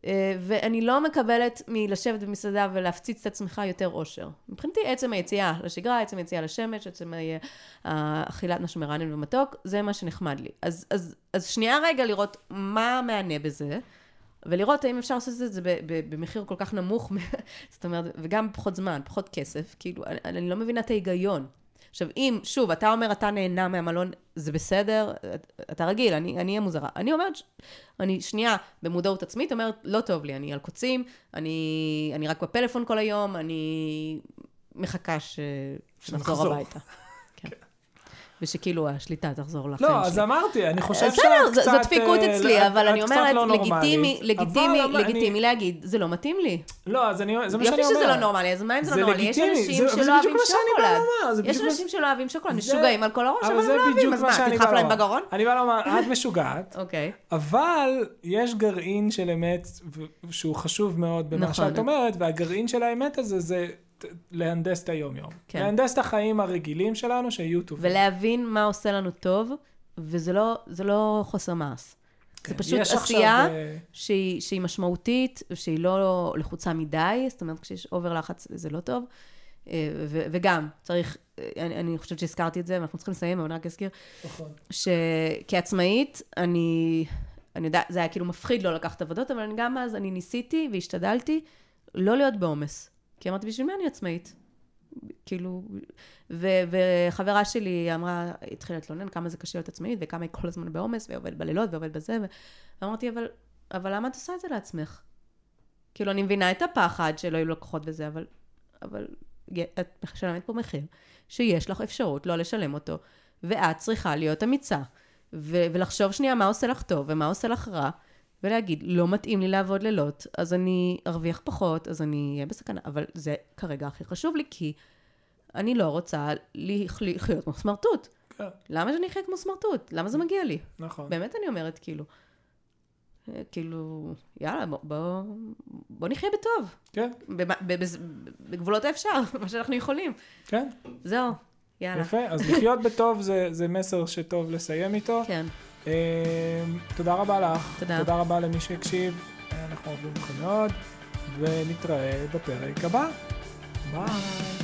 אה, ואני לא מקבלת מלשבת במסעדה ולהפציץ את עצמך יותר אושר. מבחינתי, עצם היציאה לשגרה, עצם היציאה לשמש, עצם ה- האכילת משהו מרענן ומתוק, זה מה שנחמד לי. אז, אז, אז שנייה רגע לראות מה המענה בזה, ולראות האם אפשר לעשות את זה במחיר כל כך נמוך, <laughs> זאת אומרת, וגם פחות זמן, פחות כסף, כאילו, אני, אני לא מבינה את ההיגיון. עכשיו, אם, שוב, אתה אומר, אתה נהנה מהמלון, זה בסדר, אתה רגיל, אני אהיה מוזרה. אני אומרת, אני שנייה במודעות עצמית אומרת, לא טוב לי, אני על קוצים, אני, אני רק בפלאפון כל היום, אני מחכה ש... שנחזור. הביתה. ושכאילו השליטה תחזור לחיים לא, אז שלי. אמרתי, אני חושב שאת בסדר, קצת... ז- זו דפיקות אה, אצלי, אבל אני אומרת, לא לגיטימי. לגיטימי, אני- לגיטימי להגיד, זה לא מתאים לי. לא, אז אני, זה מה שאני יופי אומר. שזה לא נורמלי, אז מה אם זה לא נורמלי? יש אנשים שלא אוהבים שוקולד. יש אנשים שלא אוהבים שוקולד, משוגעים על כל הראש, אבל הם לא אוהבים, אז מה תדחף להם. בגרון? אני בא לומר, את משוגעת, אוקיי. אבל יש גרעין של אמת שהוא חשוב מאוד במה נכון. שאת אומרת, והגרעין של האמת הזה זה להנדס את היום-יום. כן. להנדס את החיים הרגילים שלנו, שיהיו טובים. ולהבין מה עושה לנו טוב, וזה לא, זה לא חוסר מעש. זה כן, פשוט יש עכשיו, עשייה אה, שהיא, שהיא משמעותית, שהיא לא לחוצה מדי, זאת אומרת, כשיש אובר לחץ זה לא טוב. אה, ו- וגם, צריך, אה, אני, אני חושבת שהזכרתי את זה, ואנחנו צריכים לסיים, אבל אני רק אזכיר, נכון. שכעצמאית, אני, אני יודעת, זה היה כאילו מפחיד לא לקחת עבודות, אבל אני גם אז, אני ניסיתי והשתדלתי לא להיות בעומס. כי אמרתי, בשביל מה אני עצמאית? כאילו, ו- וחברה שלי אמרה, התחילה להתלונן כמה זה קשה להיות עצמאית, וכמה היא כל הזמן בעומס, ועובדת בלילות, ועובדת בזה, ואמרתי, אבל, אבל למה את עושה את זה לעצמך? כאילו, אני מבינה את הפחד שלא יהיו לקוחות וזה, אבל, אבל את משלמת פה מחיר, שיש לך אפשרות לא לשלם אותו, ואת צריכה להיות אמיצה, ו- ולחשוב שנייה מה עושה לך טוב ומה עושה לך רע, ולהגיד, לא מתאים לי לעבוד לילות, אז אני ארוויח פחות, אז אני אהיה בסכנה, אבל זה כרגע הכי חשוב לי, כי אני לא רוצה לח- לחיות כמו סמרטוט. כן, למה שאני אחיה כמו סמרטוט? למה זה מגיע לי? נכון. באמת אני אומרת, כאילו, אה, כאילו, יאללה, בוא, בוא, בוא נחיה בטוב, כן, בגבולות האפשר, <laughs> מה שאנחנו יכולים. כן, זהו, יאללה. יפה. אז לחיות בטוב זה- זה מסר שטוב לסיים איתו. כן, תודה רבה לך. תודה. תודה רבה למי שהקשיב. אנחנו אוהבים אתכם מאוד, ונתראה בפרק הבא. ביי.